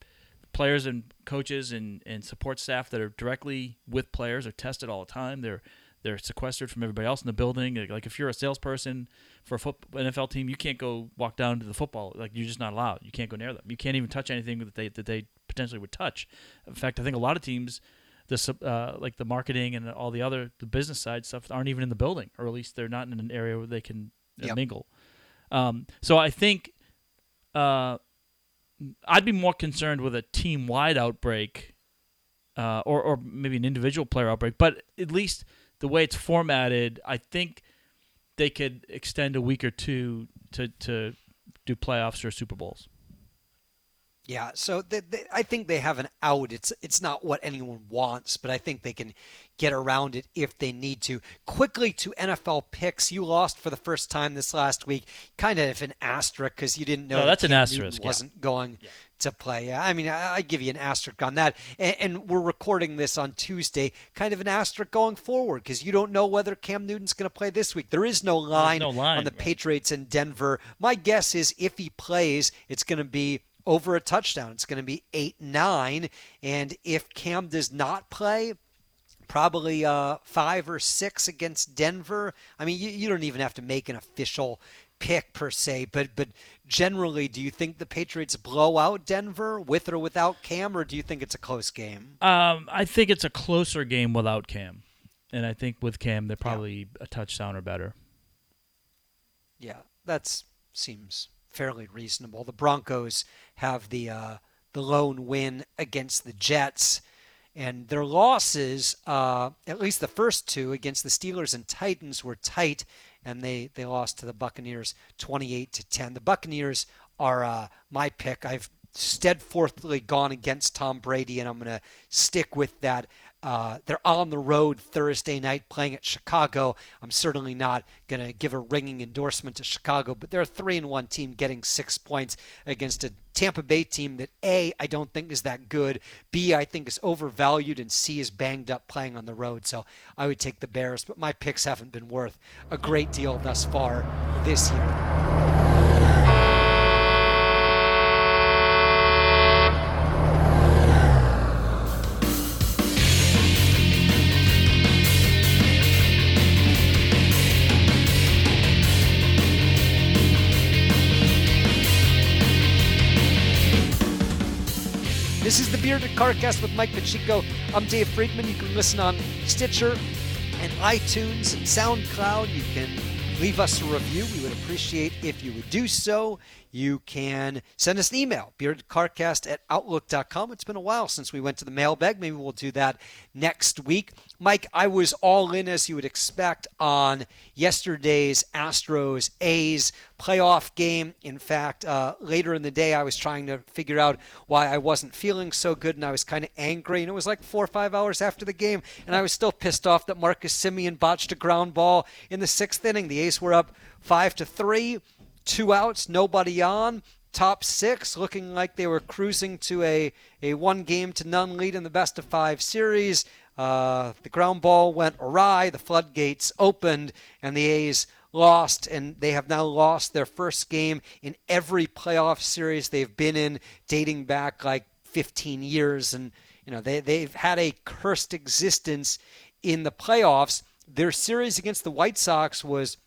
players and coaches and, and support staff that are directly with players are tested all the time. They're they're sequestered from everybody else in the building. Like if you're a salesperson for a foot, NFL team, you can't go walk down to the football. Like you're just not allowed. You can't go near them. You can't even touch anything that they that they potentially would touch. In fact, I think a lot of teams the uh, like the marketing and all the other the business side stuff aren't even in the building, or at least they're not in an area where they can uh, yep. mingle. Um, so I think uh, I'd be more concerned with a team wide outbreak, uh, or or maybe an individual player outbreak. But at least the way it's formatted, I think they could extend a week or two to to do playoffs or Super Bowls. Yeah, so they, they, I think they have an out. It's it's not what anyone wants, but I think they can get around it if they need to. Quickly to NFL picks. You lost for the first time this last week. Kind of an asterisk because you didn't know. No, that's an asterisk. Wasn't going yeah. To play. I mean, I, I, give you an asterisk on that. And, and, we're recording this on Tuesday. Kind of an asterisk going forward because you don't know whether Cam Newton's going to play this week. There is no line, no line on the right. Patriots in Denver. My guess is if he plays, it's going to be over a touchdown. It's going to be 8 9. And if Cam does not play, probably uh, five or six against Denver. I mean, you, you don't even have to make an official pick per se, but but generally, do you think the Patriots blow out Denver with or without Cam, or do you think it's a close game? Um, I think it's a closer game without Cam, and I think with Cam, they're probably yeah. a touchdown or better. Yeah, that seems fairly reasonable. The Broncos have the uh, the lone win against the Jets, and their losses, uh, at least the first two against the Steelers and Titans, were tight, and they they lost to the Buccaneers 28 to 10. The Buccaneers are uh, my pick. I've steadfastly gone against Tom Brady, and I'm going to stick with that. Uh, they're on the road Thursday night playing at Chicago. I'm certainly not going to give a ringing endorsement to Chicago, but they're a three and one team getting six points against a Tampa Bay team that A, I don't think is that good. B, I think is overvalued, and C is banged up playing on the road. So I would take the Bears, but my picks haven't been worth a great deal thus far this year. Bearded Carcast with Mike Pacheco. I'm Dave Friedman. You can listen on Stitcher and iTunes and SoundCloud. You can leave us a review. We would appreciate if you would do so. You can send us an email, beardedcarcast at outlook.com. It's been a while since we went to the mailbag. Maybe we'll do that next week. Mike, I was all in, as you would expect, on yesterday's Astros A's playoff game. In fact, uh, later in the day, I was trying to figure out why I wasn't feeling so good, and I was kind of angry. And it was like four or five hours after the game, and I was still pissed off that Marcus Semien botched a ground ball in the sixth inning. The A's were up five to three two outs, nobody on. Top six looking like they were cruising to a, a one game to none lead in the best of five series. Uh, the ground ball went awry, the floodgates opened, and the A's lost, and they have now lost their first game in every playoff series they've been in, dating back like 15 years. And, you know, they, they've had a cursed existence in the playoffs. Their series against the White Sox was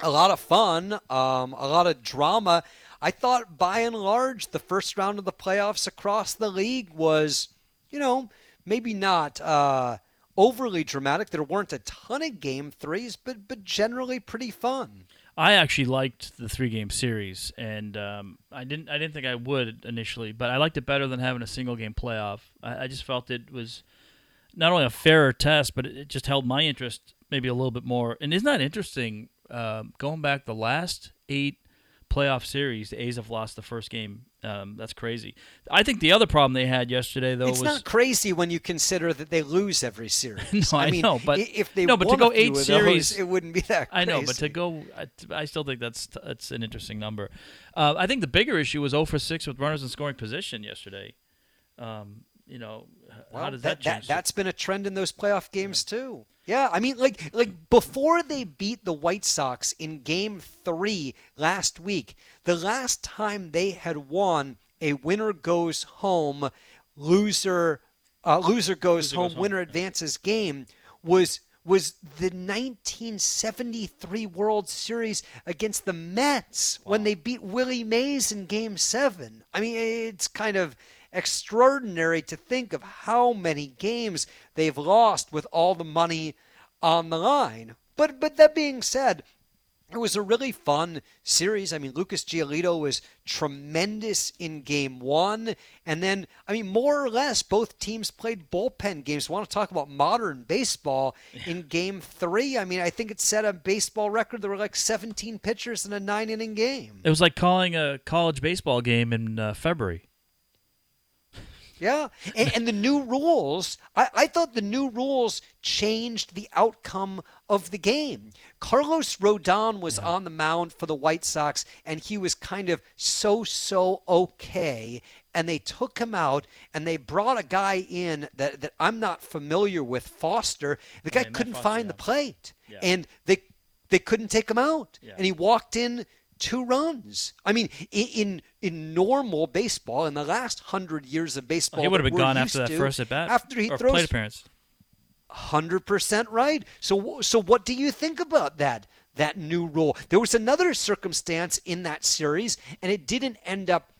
a lot of fun, um, a lot of drama. I thought by and large the first round of the playoffs across the league was, you know, maybe not uh, overly dramatic. There weren't a ton of game threes, but but generally pretty fun. I actually liked the three game series, and um, I didn't I didn't think I would initially, but I liked it better than having a single game playoff. I, I just felt it was not only a fairer test, but it just held my interest maybe a little bit more. And isn't that interesting? Um, going back the last eight playoff series, the A's have lost the first game. Um, that's crazy. I think the other problem they had yesterday, though, it's was not crazy when you consider that they lose every series. no, I, I mean, know, but if they no, but to go eight of those, series, it wouldn't be that. Crazy. I know, but to go, I, I still think that's that's an interesting number. Uh, I think the bigger issue was 0 for 6 with runners in scoring position yesterday. Um, you know, well, how does that, that change? That, has been a trend in those playoff games too. Yeah, I mean, like like before they beat the White Sox in Game Three last week, the last time they had won a winner goes home, loser uh, loser goes Loser home, goes winner yeah. advances game was was the 1973 World Series against the Mets when they beat Willie Mays in Game Seven. I mean, it's kind of extraordinary to think of how many games they've lost with all the money on the line. But but that being said, it was a really fun series. I mean, Lucas Giolito was tremendous in game one. And then, I mean, more or less, both teams played bullpen games. Want to talk about modern baseball in game three? I mean, I think it set a baseball record. There were like 17 pitchers in a nine inning game. it was like calling a college baseball game in uh, February. Yeah. And, and the new rules, I, I thought the new rules changed the outcome of the game. Carlos Rodon was on the mound for the White Sox, and he was kind of so so okay. And they took him out and they brought a guy in that, that I'm not familiar with, Foster. The guy Yeah, couldn't Foster, find yeah. the plate. Yeah. And they they couldn't take him out. Yeah. And he walked in two runs. I mean, in in normal baseball, in the last hundred years of baseball, he would have been gone after that to, first at bat. After he or throws plate appearance. hundred percent right. So so what do you think about that that new rule? There was another circumstance in that series, and it didn't end up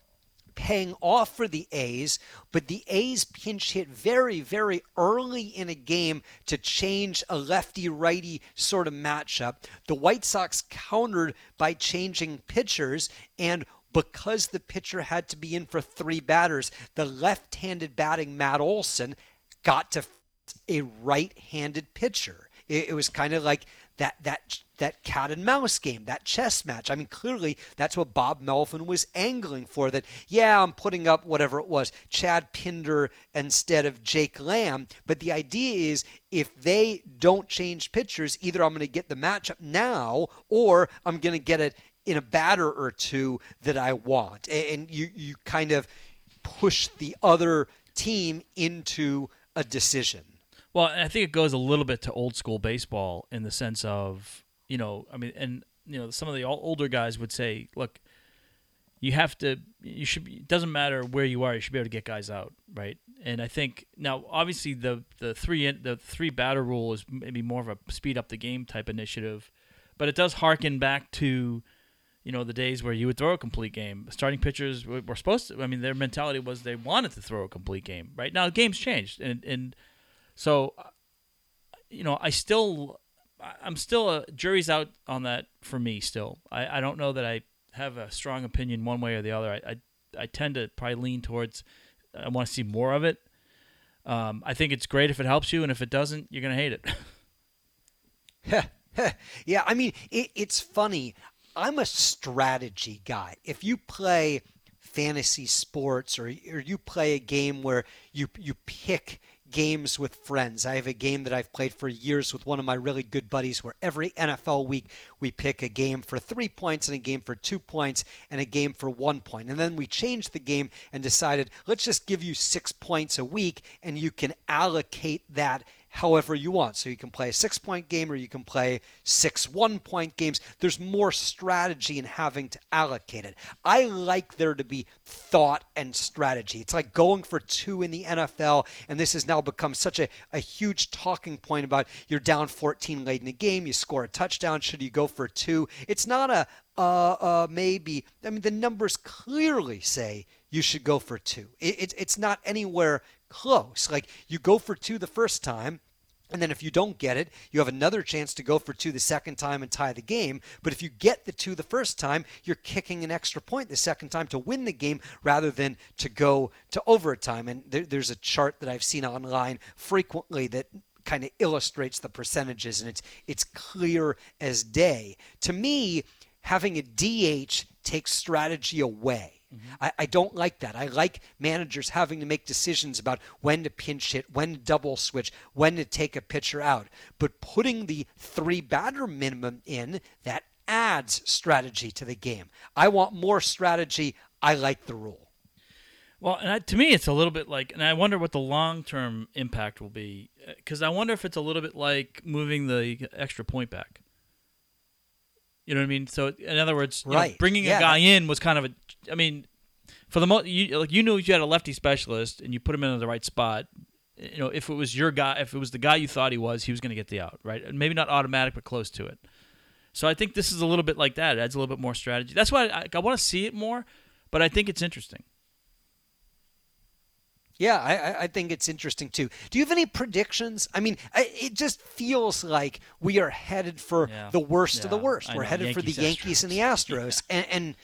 paying off for the A's, but the A's pinch hit very, very early in a game to change a lefty righty sort of matchup. The White Sox countered by changing pitchers, and because the pitcher had to be in for three batters, the left handed batting Matt Olson got to a right-handed pitcher. It, it was kind of like that that that cat and mouse game, that chess match. I mean, clearly that's what Bob Melvin was angling for. That yeah, I'm putting up whatever it was, Chad Pinder instead of Jake Lamb. But the idea is if they don't change pitchers, either I'm going to get the matchup now, or I'm going to get it in a batter or two that I want. And you you kind of push the other team into a decision. Well, I think it goes a little bit to old school baseball in the sense of, you know, I mean, and you know, some of the older guys would say, look, you have to, you should. It doesn't matter where you are, you should be able to get guys out, right? And I think now, obviously, the the three in, the three batter rule is maybe more of a speed up the game type initiative, but it does harken back to. You know the days where you would throw a complete game. Starting pitchers were, supposed to. I mean, their mentality was they wanted to throw a complete game. Right now, games changed, and and so, uh, you know, I still, I'm still a jury's out on that for me. Still, I, I don't know that I have a strong opinion one way or the other. I I, I tend to probably lean towards I want to see more of it. Um, I think it's great if it helps you, and if it doesn't, you're gonna hate it. yeah, I mean, it, it's funny. I'm a strategy guy. If you play fantasy sports or, or you play a game where you you pick games with friends. I have a game that I've played for years with one of my really good buddies where every NFL week we pick a game for three points and a game for two points and a game for one point. And then we changed the game and decided let's just give you six points a week and you can allocate that however you want. So you can play a six point game or you can play six one point games. There's more strategy in having to allocate it. I like there to be thought and strategy. It's like going for two in the NFL, and this has now become such a, a huge talking point about you're down 14 late in the game, you score a touchdown, should you go for two? It's not a uh, uh, maybe. I mean, the numbers clearly say you should go for two. It, it, it's not anywhere close. Like you go for two the first time, and then if you don't get it, you have another chance to go for two the second time and tie the game. But if you get the two the first time, you're kicking an extra point the second time to win the game rather than to go to overtime. And there, there's a chart that I've seen online frequently that kind of illustrates the percentages, and it's it's clear as day. To me, having a DH takes strategy away. Mm-hmm. I, I, don't like that. I like managers having to make decisions about when to pinch hit, when to double switch, when to take a pitcher out. But putting the three batter minimum in, that adds strategy to the game. I want more strategy. I like the rule. Well, and I, to me, it's a little bit like, and I wonder what the long term impact will be, because I wonder if it's a little bit like moving the extra point back. You know what I mean? So in other words, right. Know, bringing yeah. a guy in was kind of a. I mean, for the most, you like you knew you had a lefty specialist and you put him in the right spot. You know, if it was your guy, if it was the guy you thought he was, he was going to get the out, right? Maybe not automatic, but close to it. So I think this is a little bit like that. It adds a little bit more strategy. That's why I, I want to see it more, but I think it's interesting. Yeah, I, I think it's interesting too. Do you have any predictions? I mean, it just feels like we are headed for yeah. the worst yeah, of the worst. We're headed Yankees, for the Yankees Astros. and the Astros, yeah. and, and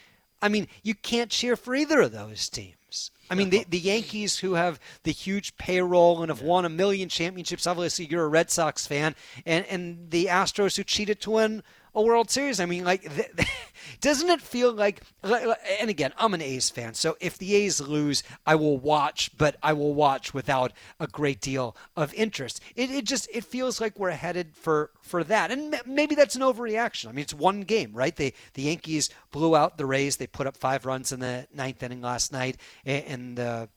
I mean, you can't cheer for either of those teams. I mean, the, the Yankees, who have the huge payroll and have won a million championships. Obviously, you're a Red Sox fan, and and the Astros, who cheated to win a World Series. I mean, like, th- doesn't it feel like? And again, I'm an A's fan, so if the A's lose, I will watch, but I will watch without a great deal of interest. It, it just it feels like we're headed for for that, and maybe that's an overreaction. I mean, it's one game, right? They the Yankees blew out the Rays. They put up five runs in the ninth inning last night, and the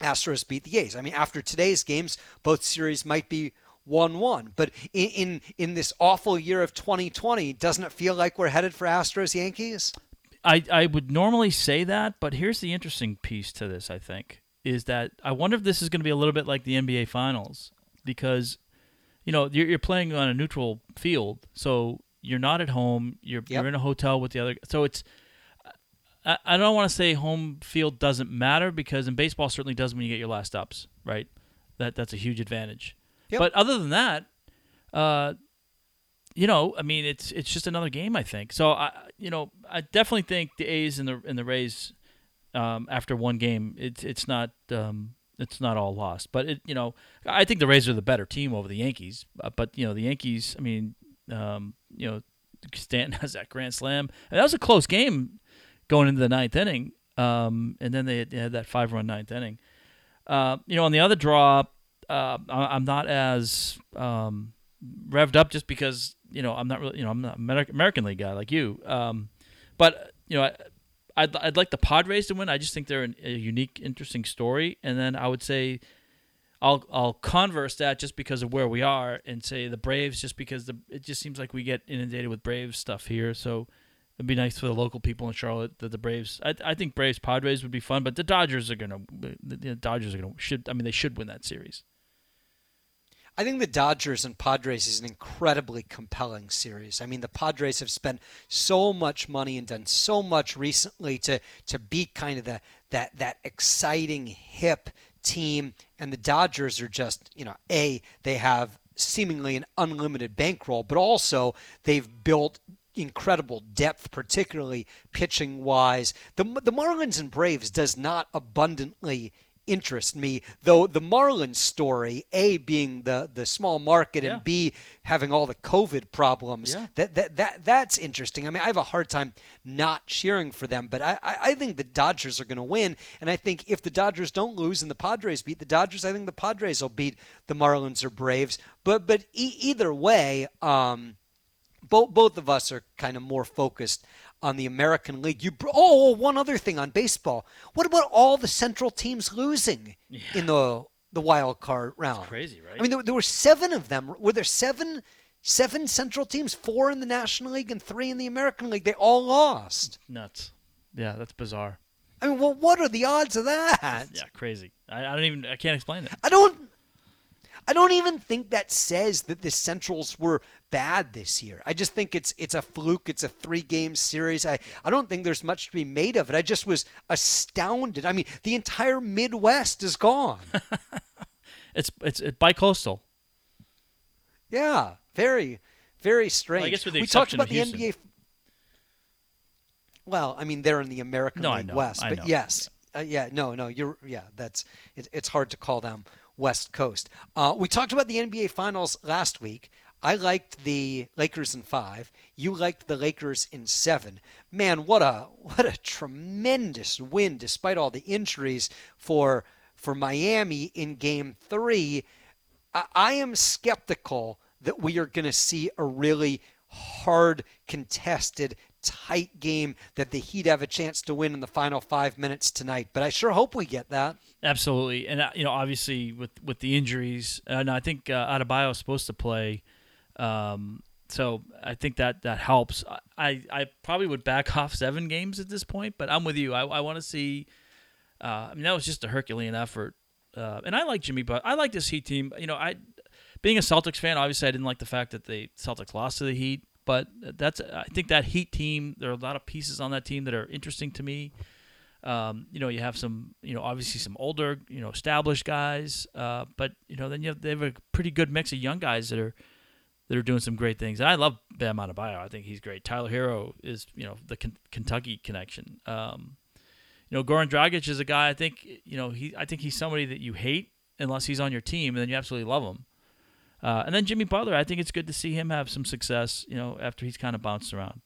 Astros beat the A's. I mean, after today's games, both series might be 1-1. But in, in in this awful year of 2020, doesn't it feel like we're headed for Astros Yankees? I I would normally say that, but here's the interesting piece to this. I think is that I wonder if this is going to be a little bit like the NBA Finals because you know you're, you're playing on a neutral field, so you're not at home. You're yep. you're in a hotel with the other. So it's I, I don't want to say home field doesn't matter because in baseball certainly does when you get your last ups, right? That that's a huge advantage. Yep. But other than that, uh, you know, I mean, it's it's just another game. I think so. I you know I definitely think the A's and the and the Rays um, after one game, it's it's not um, it's not all lost. But it you know I think the Rays are the better team over the Yankees. Uh, but you know the Yankees, I mean, um, you know, Stanton has that grand slam. And that was a close game going into the ninth inning. Um, and then they had, they had that five run ninth inning. Uh, you know, on the other draw, uh, I'm not as um, revved up just because you know I'm not really you know I'm not an American League guy like you. Um, but you know I, I'd I'd like the Padres to win. I just think they're an, a unique, interesting story. And then I would say I'll I'll converse that just because of where we are and say the Braves just because the it just seems like we get inundated with Braves stuff here. So It'd be nice for the local people in Charlotte that the Braves. I, I think Braves Padres would be fun, but the Dodgers are gonna. The Dodgers are gonna should. I mean, they should win that series. I think the Dodgers and Padres is an incredibly compelling series. I mean, the Padres have spent so much money and done so much recently to to be kind of the that that exciting hip team, and the Dodgers are just you know a they have seemingly an unlimited bankroll, but also they've built incredible depth, particularly pitching wise. The the Marlins and Braves does not abundantly interest me, though the Marlins story, A being the the small market Yeah. and B having all the COVID problems, Yeah. that, that that that's interesting. I mean, I have a hard time not cheering for them, but I, I, I think the Dodgers are going to win, and I think if the Dodgers don't lose and the Padres beat the Dodgers, I think the Padres will beat the Marlins or Braves. But but e- either way, um, both both of us are kind of more focused on the American League. You br- oh, oh, one other thing on baseball. What about all the Central teams losing in the the wild card round? crazy, right? I mean, there, there were seven of them. Were there seven seven Central teams? Four in the National League and three in the American League. They all lost. Nuts. Yeah, that's bizarre. I mean, well, what are the odds of that? Yeah, crazy. I, I don't even. I can't explain it. I don't. I don't even think that says that the Centrals were bad this year. I just think it's it's a fluke. It's a three game series. I, I don't think there's much to be made of it. I just was astounded. I mean, the entire Midwest is gone. It's it's it, bi-coastal. yeah, very, very strange. guess with the we talked about the NBA. Well, I mean, they're in the American No, League West, I but know. yes, uh, yeah, no, no, you're yeah, that's it, it's hard to call them West Coast. Uh, we talked about the NBA Finals last week. I liked the Lakers in five. You liked the Lakers in seven. Man, what a what a tremendous win despite all the injuries for for Miami in Game Three. I, I am skeptical that we are going to see a really hard, contested, tight game that the Heat have a chance to win in the final five minutes tonight. But I sure hope we get that. Absolutely, and uh, you know, obviously with with the injuries, and I think uh, Adebayo is supposed to play, um, so I think that that helps. I I probably would back off seven games at this point, but I'm with you. I, I want to see. Uh, I mean, that was just a Herculean effort, uh, and I like Jimmy, but I like this Heat team. You know, I being a Celtics fan, obviously I didn't like the fact that the Celtics lost to the Heat, but that's I think that Heat team. There are a lot of pieces on that team that are interesting to me. Um, you know, you have some, you know, obviously some older, you know, established guys, uh, but you know, then you have they have a pretty good mix of young guys that are that are doing some great things. And I love Bam Adebayo. I think he's great. Tyler Herro is, you know, the Ken- Kentucky connection. Um, you know, Goran Dragic is a guy. I think, you know, he. I think he's somebody that you hate unless he's on your team, and then you absolutely love him. Uh, and then Jimmy Butler. I think it's good to see him have some success. You know, after he's kind of bounced around.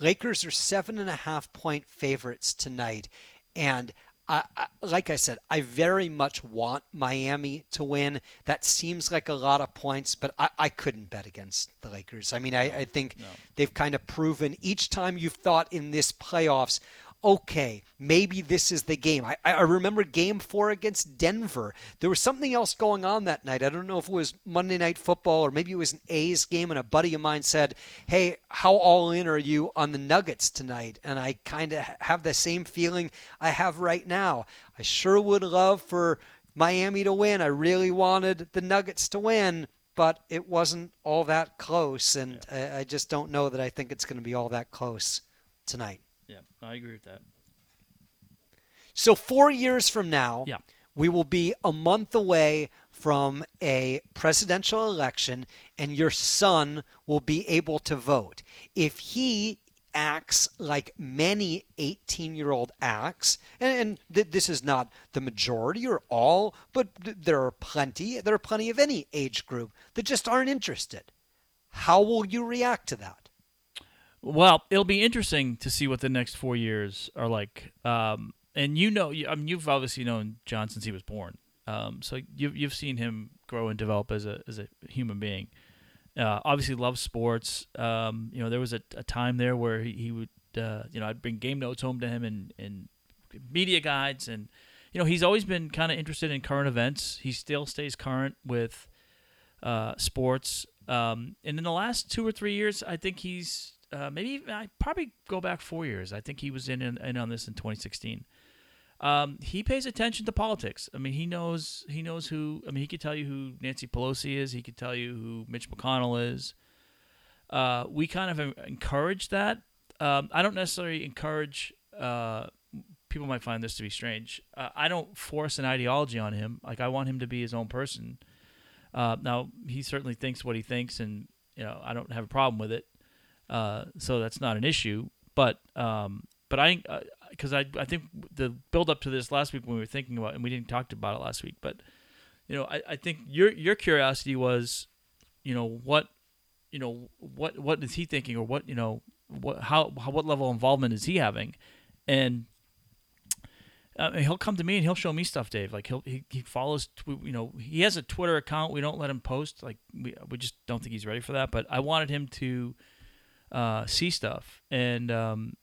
Lakers are seven and a half point favorites tonight, and I, I, like I said, I very much want Miami to win. That seems like a lot of points, but I, I couldn't bet against the Lakers. I mean, I, I think they've kind of proven each time you've thought in this playoffs, okay, maybe this is the game. I, I remember game four against Denver. There was something else going on that night. I don't know if it was Monday Night Football or maybe it was an A's game, and a buddy of mine said, Hey, how all in are you on the Nuggets tonight? And I kind of have the same feeling I have right now. I sure would love for Miami to win. I really wanted the Nuggets to win. But it wasn't all that close, and I, I just don't know that I think it's going to be all that close tonight. Yeah, I agree with that. So four years from now, Yeah. we will be a month away from a presidential election, and your son will be able to vote. If he acts like many 18 year old acts, and, and th- this is not the majority or all, but th- there are plenty, there are plenty of any age group that just aren't interested. How will you react to that? Well, it'll be interesting to see what the next four years are like. Um, and you know, I mean, you've obviously known John since he was born, um, so you've you've seen him grow and develop as a as a human being. Uh, obviously, loves sports. Um, you know, there was a, a time there where he, he would, uh, you know, I'd bring game notes home to him and and media guides, and you know, he's always been kind of interested in current events. He still stays current with uh, sports. Um, and in the last two or three years, I think he's uh, maybe I probably go back four years. I think he was in, in, in on this in 2016. Um, he pays attention to politics. I mean, he knows he knows who. I mean, he could tell you who Nancy Pelosi is. He could tell you who Mitch McConnell is. Uh, we kind of encourage that. Um, I don't necessarily encourage. Uh, people might find this to be strange. Uh, I don't force an ideology on him. Like I want him to be his own person. Uh, now he certainly thinks what he thinks, and you know I don't have a problem with it. Uh, so that's not an issue. But um, but I because uh, I I think the build up to this last week when we were thinking about it, and we didn't talk about it last week, but you know I, I think your your curiosity was you know what you know what what is he thinking or what you know what how, how what level of involvement is he having and uh, he'll come to me and he'll show me stuff, Dave. Like he'll he, he follows, you know, he has a Twitter account. We don't let him post. Like we we just don't think he's ready for that. But I wanted him to uh, see stuff, and um,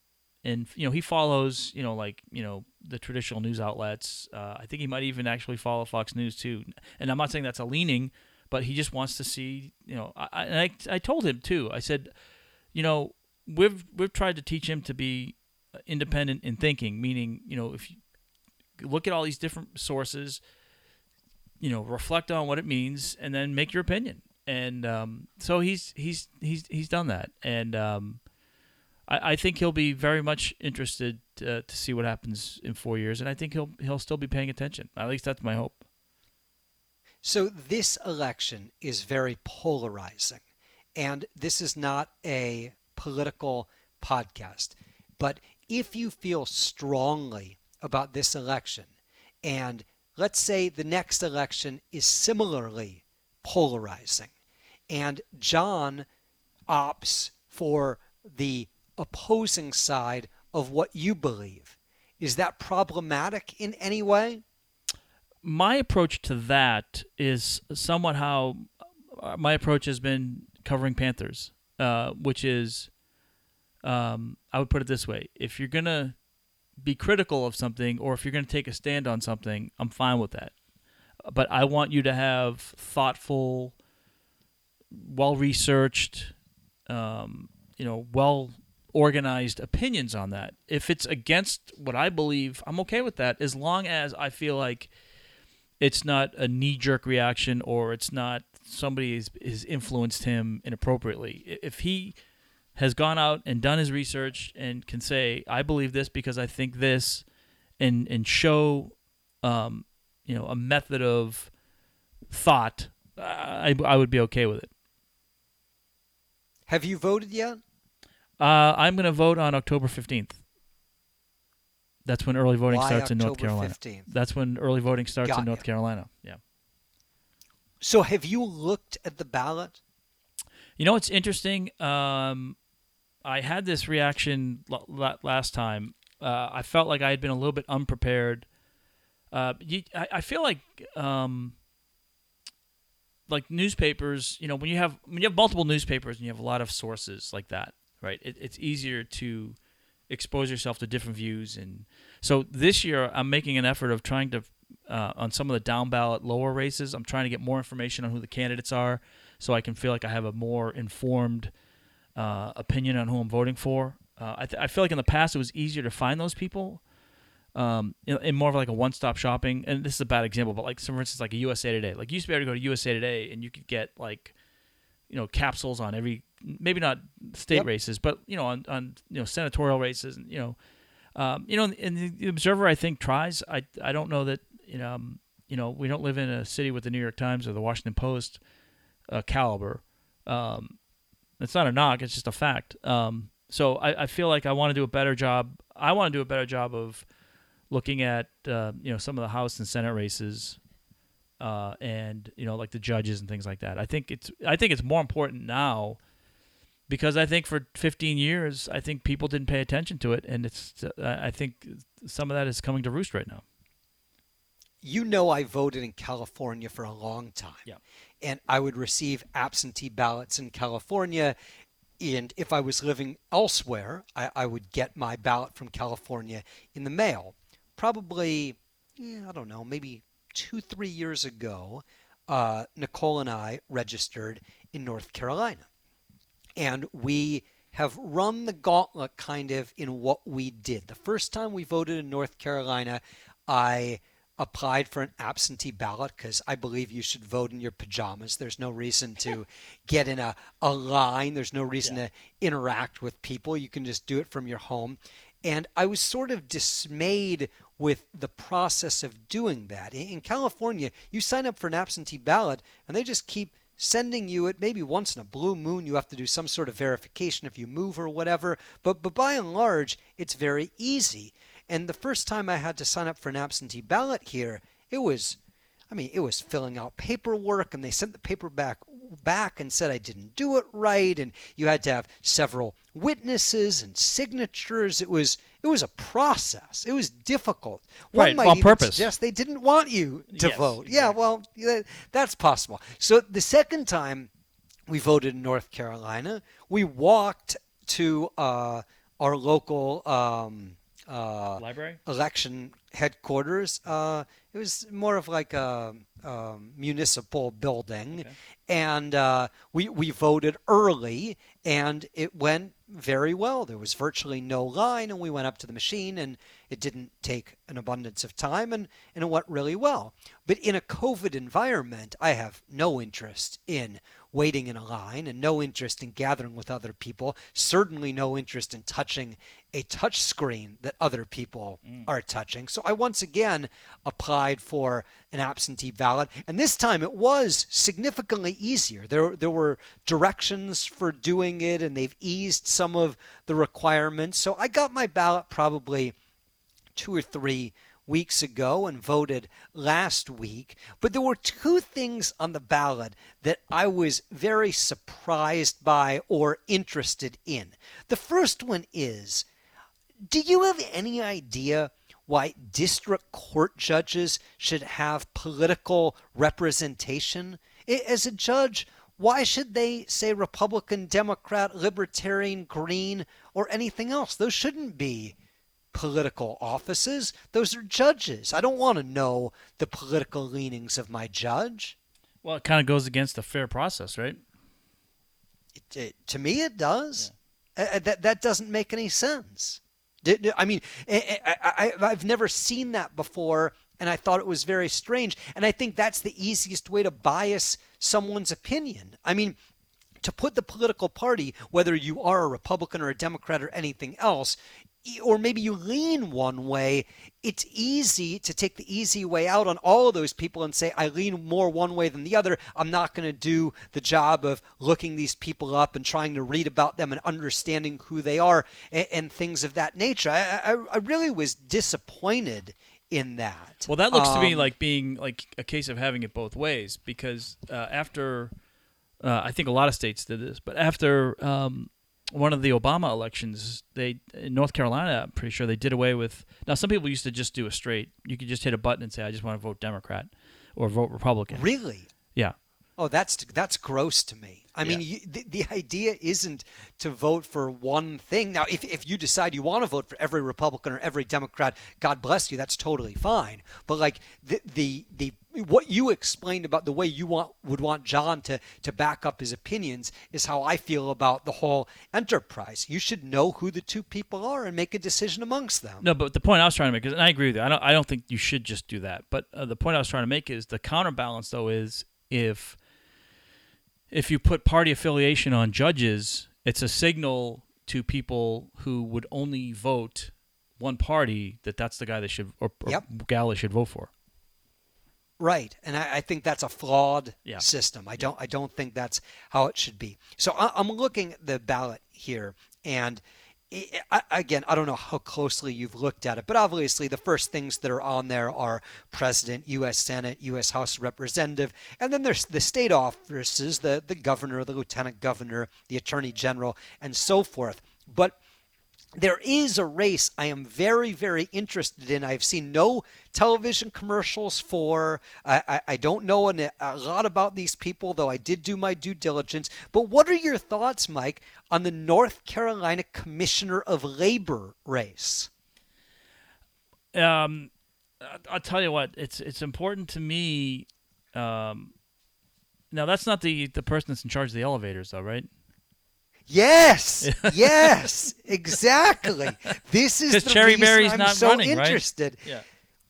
and you know he follows, you know, like you know the traditional news outlets. Uh, I think he might even actually follow Fox News too. And I'm not saying that's a leaning, but he just wants to see, you know. I I, I told him too. I said, you know, we've we've tried to teach him to be independent in thinking, meaning you know if you look at all these different sources, you know, reflect on what it means, and then make your opinion. And um, so he's he's he's he's done that, and um, I, I think he'll be very much interested uh, to see what happens in four years, and I think he'll he'll still be paying attention. At least that's my hope. So this election is very polarizing, and this is not a political podcast, but if you feel strongly about this election, and let's say the next election is similarly polarizing, and John opts for the opposing side of what you believe, is that problematic in any way? My approach to that is somewhat how uh, my approach has been covering Panthers, uh, which is, um, I would put it this way: if you're gonna be critical of something or if you're going to take a stand on something, I'm fine with that. But I want you to have thoughtful, well researched, um, you know, well organized opinions on that. If it's against what I believe, I'm okay with that as long as I feel like it's not a knee jerk reaction or it's not somebody has, has influenced him inappropriately. If he has gone out and done his research and can say, I believe this because I think this, and and show, um, you know, a method of thought, I I would be okay with it. Have you voted yet? Uh, I'm going to vote on October 15th. That's when early voting Why starts October in North Carolina. 15th? That's when early voting starts Got in North ya. Carolina. Yeah. So have you looked at the ballot? You know what's interesting? Um, I had this reaction l- l- last time. Uh, I felt like I had been a little bit unprepared. Uh, you, I, I feel like um, like newspapers. You know, when you have when you have multiple newspapers and you have a lot of sources like that, right? It, it's easier to expose yourself to different views. And so this year, I'm making an effort of trying to uh, on some of the down ballot lower races. I'm trying to get more information on who the candidates are, so I can feel like I have a more informed uh, opinion on who I'm voting for. Uh, I, th- I feel like in the past it was easier to find those people um, in, in more of like a one-stop shopping. And this is a bad example, but like, so for instance, like a USA Today. Like you used to be able to go to USA Today and you could get like, you know, capsules on every, maybe not state Yep. races, but you know, on, on you know senatorial races, and you know, um, you know, and the, the Observer I think tries. I I don't know that you know, um, you know, we don't live in a city with the New York Times or the Washington Post uh, caliber. Um, it's not a knock; it's just a fact. Um, so I, I feel like I want to do a better job. I want to do a better job of looking at uh, you know some of the House and Senate races, uh, and you know like the judges and things like that. I think it's I think it's more important now because I think for 15 years I think people didn't pay attention to it, and it's uh, I think some of that is coming to roost right now. You know, I voted in California for a long time. Yeah. And I would receive absentee ballots in California. And if I was living elsewhere, I, I would get my ballot from California in the mail. Probably, yeah, I don't know, maybe two, three years ago, uh, Nicole and I registered in North Carolina. And we have run the gauntlet kind of in what we did. The first time we voted in North Carolina, I applied for an absentee ballot because I believe you should vote in your pajamas. There's no reason to get in a, a line, there's no reason to interact with people. You can just do it from your home. And I was sort of dismayed with the process of doing that. In California, you sign up for an absentee ballot and they just keep sending you it maybe once in a blue moon you have to do some sort of verification if you move or whatever but but by and large it's very easy and the first time I had to sign up for an absentee ballot here it was I mean, it was filling out paperwork, and they sent the paper back back and said I didn't do it right, and you had to have several witnesses and signatures. It was it was a process. It was difficult. One Right, might on even purpose. suggest they didn't want you to Yes, vote. Yeah, well, that's possible. So the second time we voted in North Carolina, we walked to uh, our local. Um, uh, Library. election headquarters. Uh, it was more of like a, um municipal building, Okay. and uh, we we voted early, and it went very well. There was virtually no line, and we went up to the machine, and it didn't take an abundance of time, and and it went really well. But in a COVID environment, I have no interest in waiting in a line and no interest in gathering with other people certainly no interest in touching a touch screen that other people mm. are touching. So i once again applied for an absentee ballot and this time it was significantly easier. There there were directions for doing it and they've eased some of the requirements. So i got my ballot probably two or three weeks ago and voted last week. But there were two things on the ballot that I was very surprised by or interested in. The first one is do you have any idea why district court judges should have political representation? As a judge, why should they say Republican, Democrat, Libertarian, Green, or anything else? Those shouldn't be political offices. Those are judges. I don't want to know the political leanings of my judge. Well, it kind of goes against the fair process, right? It, it- to me, it does. Uh, uh, that that doesn't make any sense. I mean, I, I, I've never seen that before, and I thought it was very strange. And I think that's the easiest way to bias someone's opinion. I mean, to put the political party, whether you are a Republican or a Democrat or anything else, or maybe you lean one way, it's easy to take the easy way out on all of those people and say, I lean more one way than the other. I'm not going to do the job of looking these people up and trying to read about them and understanding who they are and, and things of that nature. I, I, I really was disappointed in that. Well, that looks to me Um, like being like a case of having it both ways because uh, after uh, I think a lot of states did this, but after um, one of the Obama elections, they in North Carolina, I'm pretty sure they did away with. Now, some people used to just do a straight. You could just hit a button and say, "I just want to vote Democrat" or vote Republican. Really? Yeah. Oh, that's that's gross to me. I mean, you, the, the idea isn't to vote for one thing. Now, if, if you decide you want to vote for every Republican or every Democrat, God bless you, that's totally fine. But like the the, the what you explained about the way you want would want John to to back up his opinions is how I feel about the whole enterprise. You should know who the two people are and make a decision amongst them. No, but the point I was trying to make is, and I agree with you. I don't. I don't think you should just do that. But uh, the point I was trying to make is the counterbalance, though, is if if you put party affiliation on judges, it's a signal to people who would only vote one party that that's the guy they should or, or Yep. gal they should vote for. Right, and I, I think that's a flawed Yeah. system. I don't. I don't think that's how it should be. So I, I'm looking at the ballot here, and again, I don't know how closely you've looked at it, but obviously the first things that are on there are president, U.S. Senate, U.S. House Representative, and then there's the state offices, the the governor, the lieutenant governor, the attorney general, and so forth. But there is a race I am very, very interested in. I've seen no television commercials for. I, I, I don't know an, a lot about these people, though I did do my due diligence. But what are your thoughts, Mike, on the North Carolina Commissioner of Labor race? Um, I'll tell you what. It's it's important to me. Um, now that's not the the person that's in charge of the elevators, though, right? Yes, yes, exactly. This is the Cherie reason Berry's I'm not so running, right? interested. Yeah.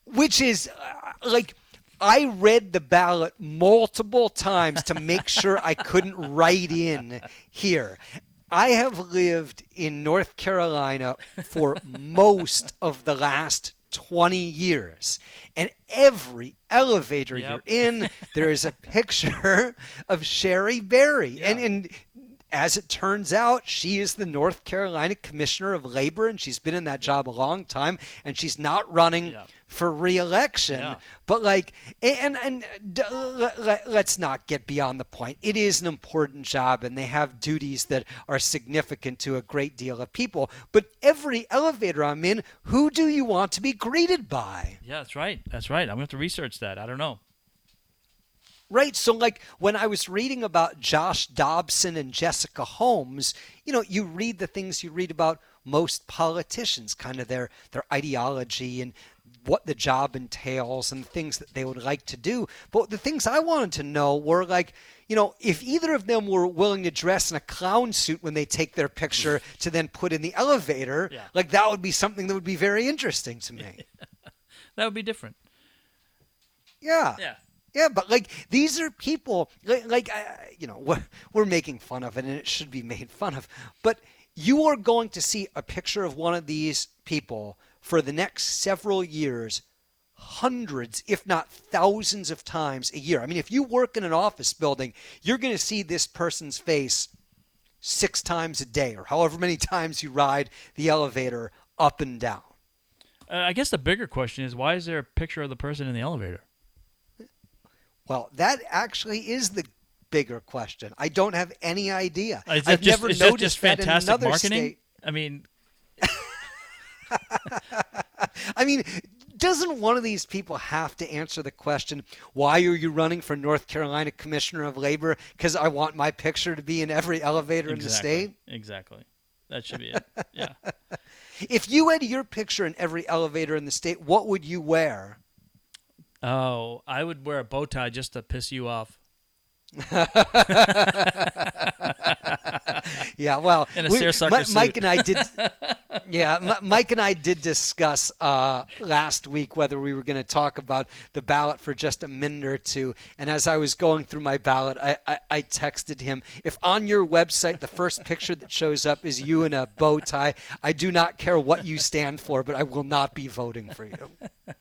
which is uh, like I read the ballot multiple times to make sure I couldn't write in here. I have lived in North Carolina for most of the last 20 years. And every elevator Yep. you're in, there is a picture of Cherie Berry. And, Yeah. and as it turns out, she is the North Carolina Commissioner of Labor, and she's been in that job a long time, and she's not running Yeah. for reelection. Yeah. But like, and and let, let, let's not get beyond the point. It is an important job, and they have duties that are significant to a great deal of people. But every elevator I'm in, who do you want to be greeted by? Yeah, that's right. That's right. I'm going to have to research that. I don't know. Right. So, like, when I was reading about Josh Dobson and Jessica Holmes, you know, you read the things you read about most politicians, kind of their their ideology and what the job entails and things that they would like to do. But the things I wanted to know were like, you know, if either of them were willing to dress in a clown suit when they take their picture to then put in the elevator, Yeah. like that would be something that would be very interesting to me. That would be different. Yeah. Yeah. Yeah, but like these are people like, like uh, you know we're, we're making fun of it and it should be made fun of, but you are going to see a picture of one of these people for the next several years, hundreds, if not thousands of times a year. I mean, if you work in an office building, you're going to see this person's face six times a day or however many times you ride the elevator up and down. Uh, I guess the bigger question is why is there a picture of the person in the elevator? Well, that actually is the bigger question. I don't have any idea. Uh, is that I've just, never is noticed that in fantastic another marketing? state. I mean, I mean, doesn't one of these people have to answer the question, why are you running for North Carolina Commissioner of Labor? Because I want my picture to be in every elevator in the state? Exactly. That should be it. Yeah. If you had your picture in every elevator in the state, what would you wear? Oh, I would wear a bow tie just to piss you off. Yeah, well, we- suit. Mike and I did. yeah, Mi- Mike and I did discuss uh, last week whether we were going to talk about the ballot for just a minute or two. And as I was going through my ballot, I, I, I texted him, "If on your website the first picture that shows up is you in a bow tie, I do not care what you stand for, but I will not be voting for you.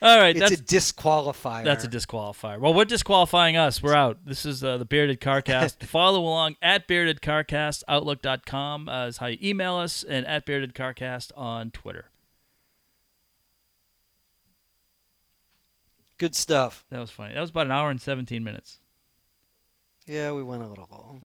All right, It's that's a disqualifier." that's a disqualifier. Well, we're disqualifying us. We're out. This is uh, the Bearded Carcast. Follow along at Bearded Carcast. Outlook.com uh, is how you email us, and at Bearded Carcast on Twitter. good stuff. That was funny. That was about an hour and 17 minutes. Yeah, we went a little long.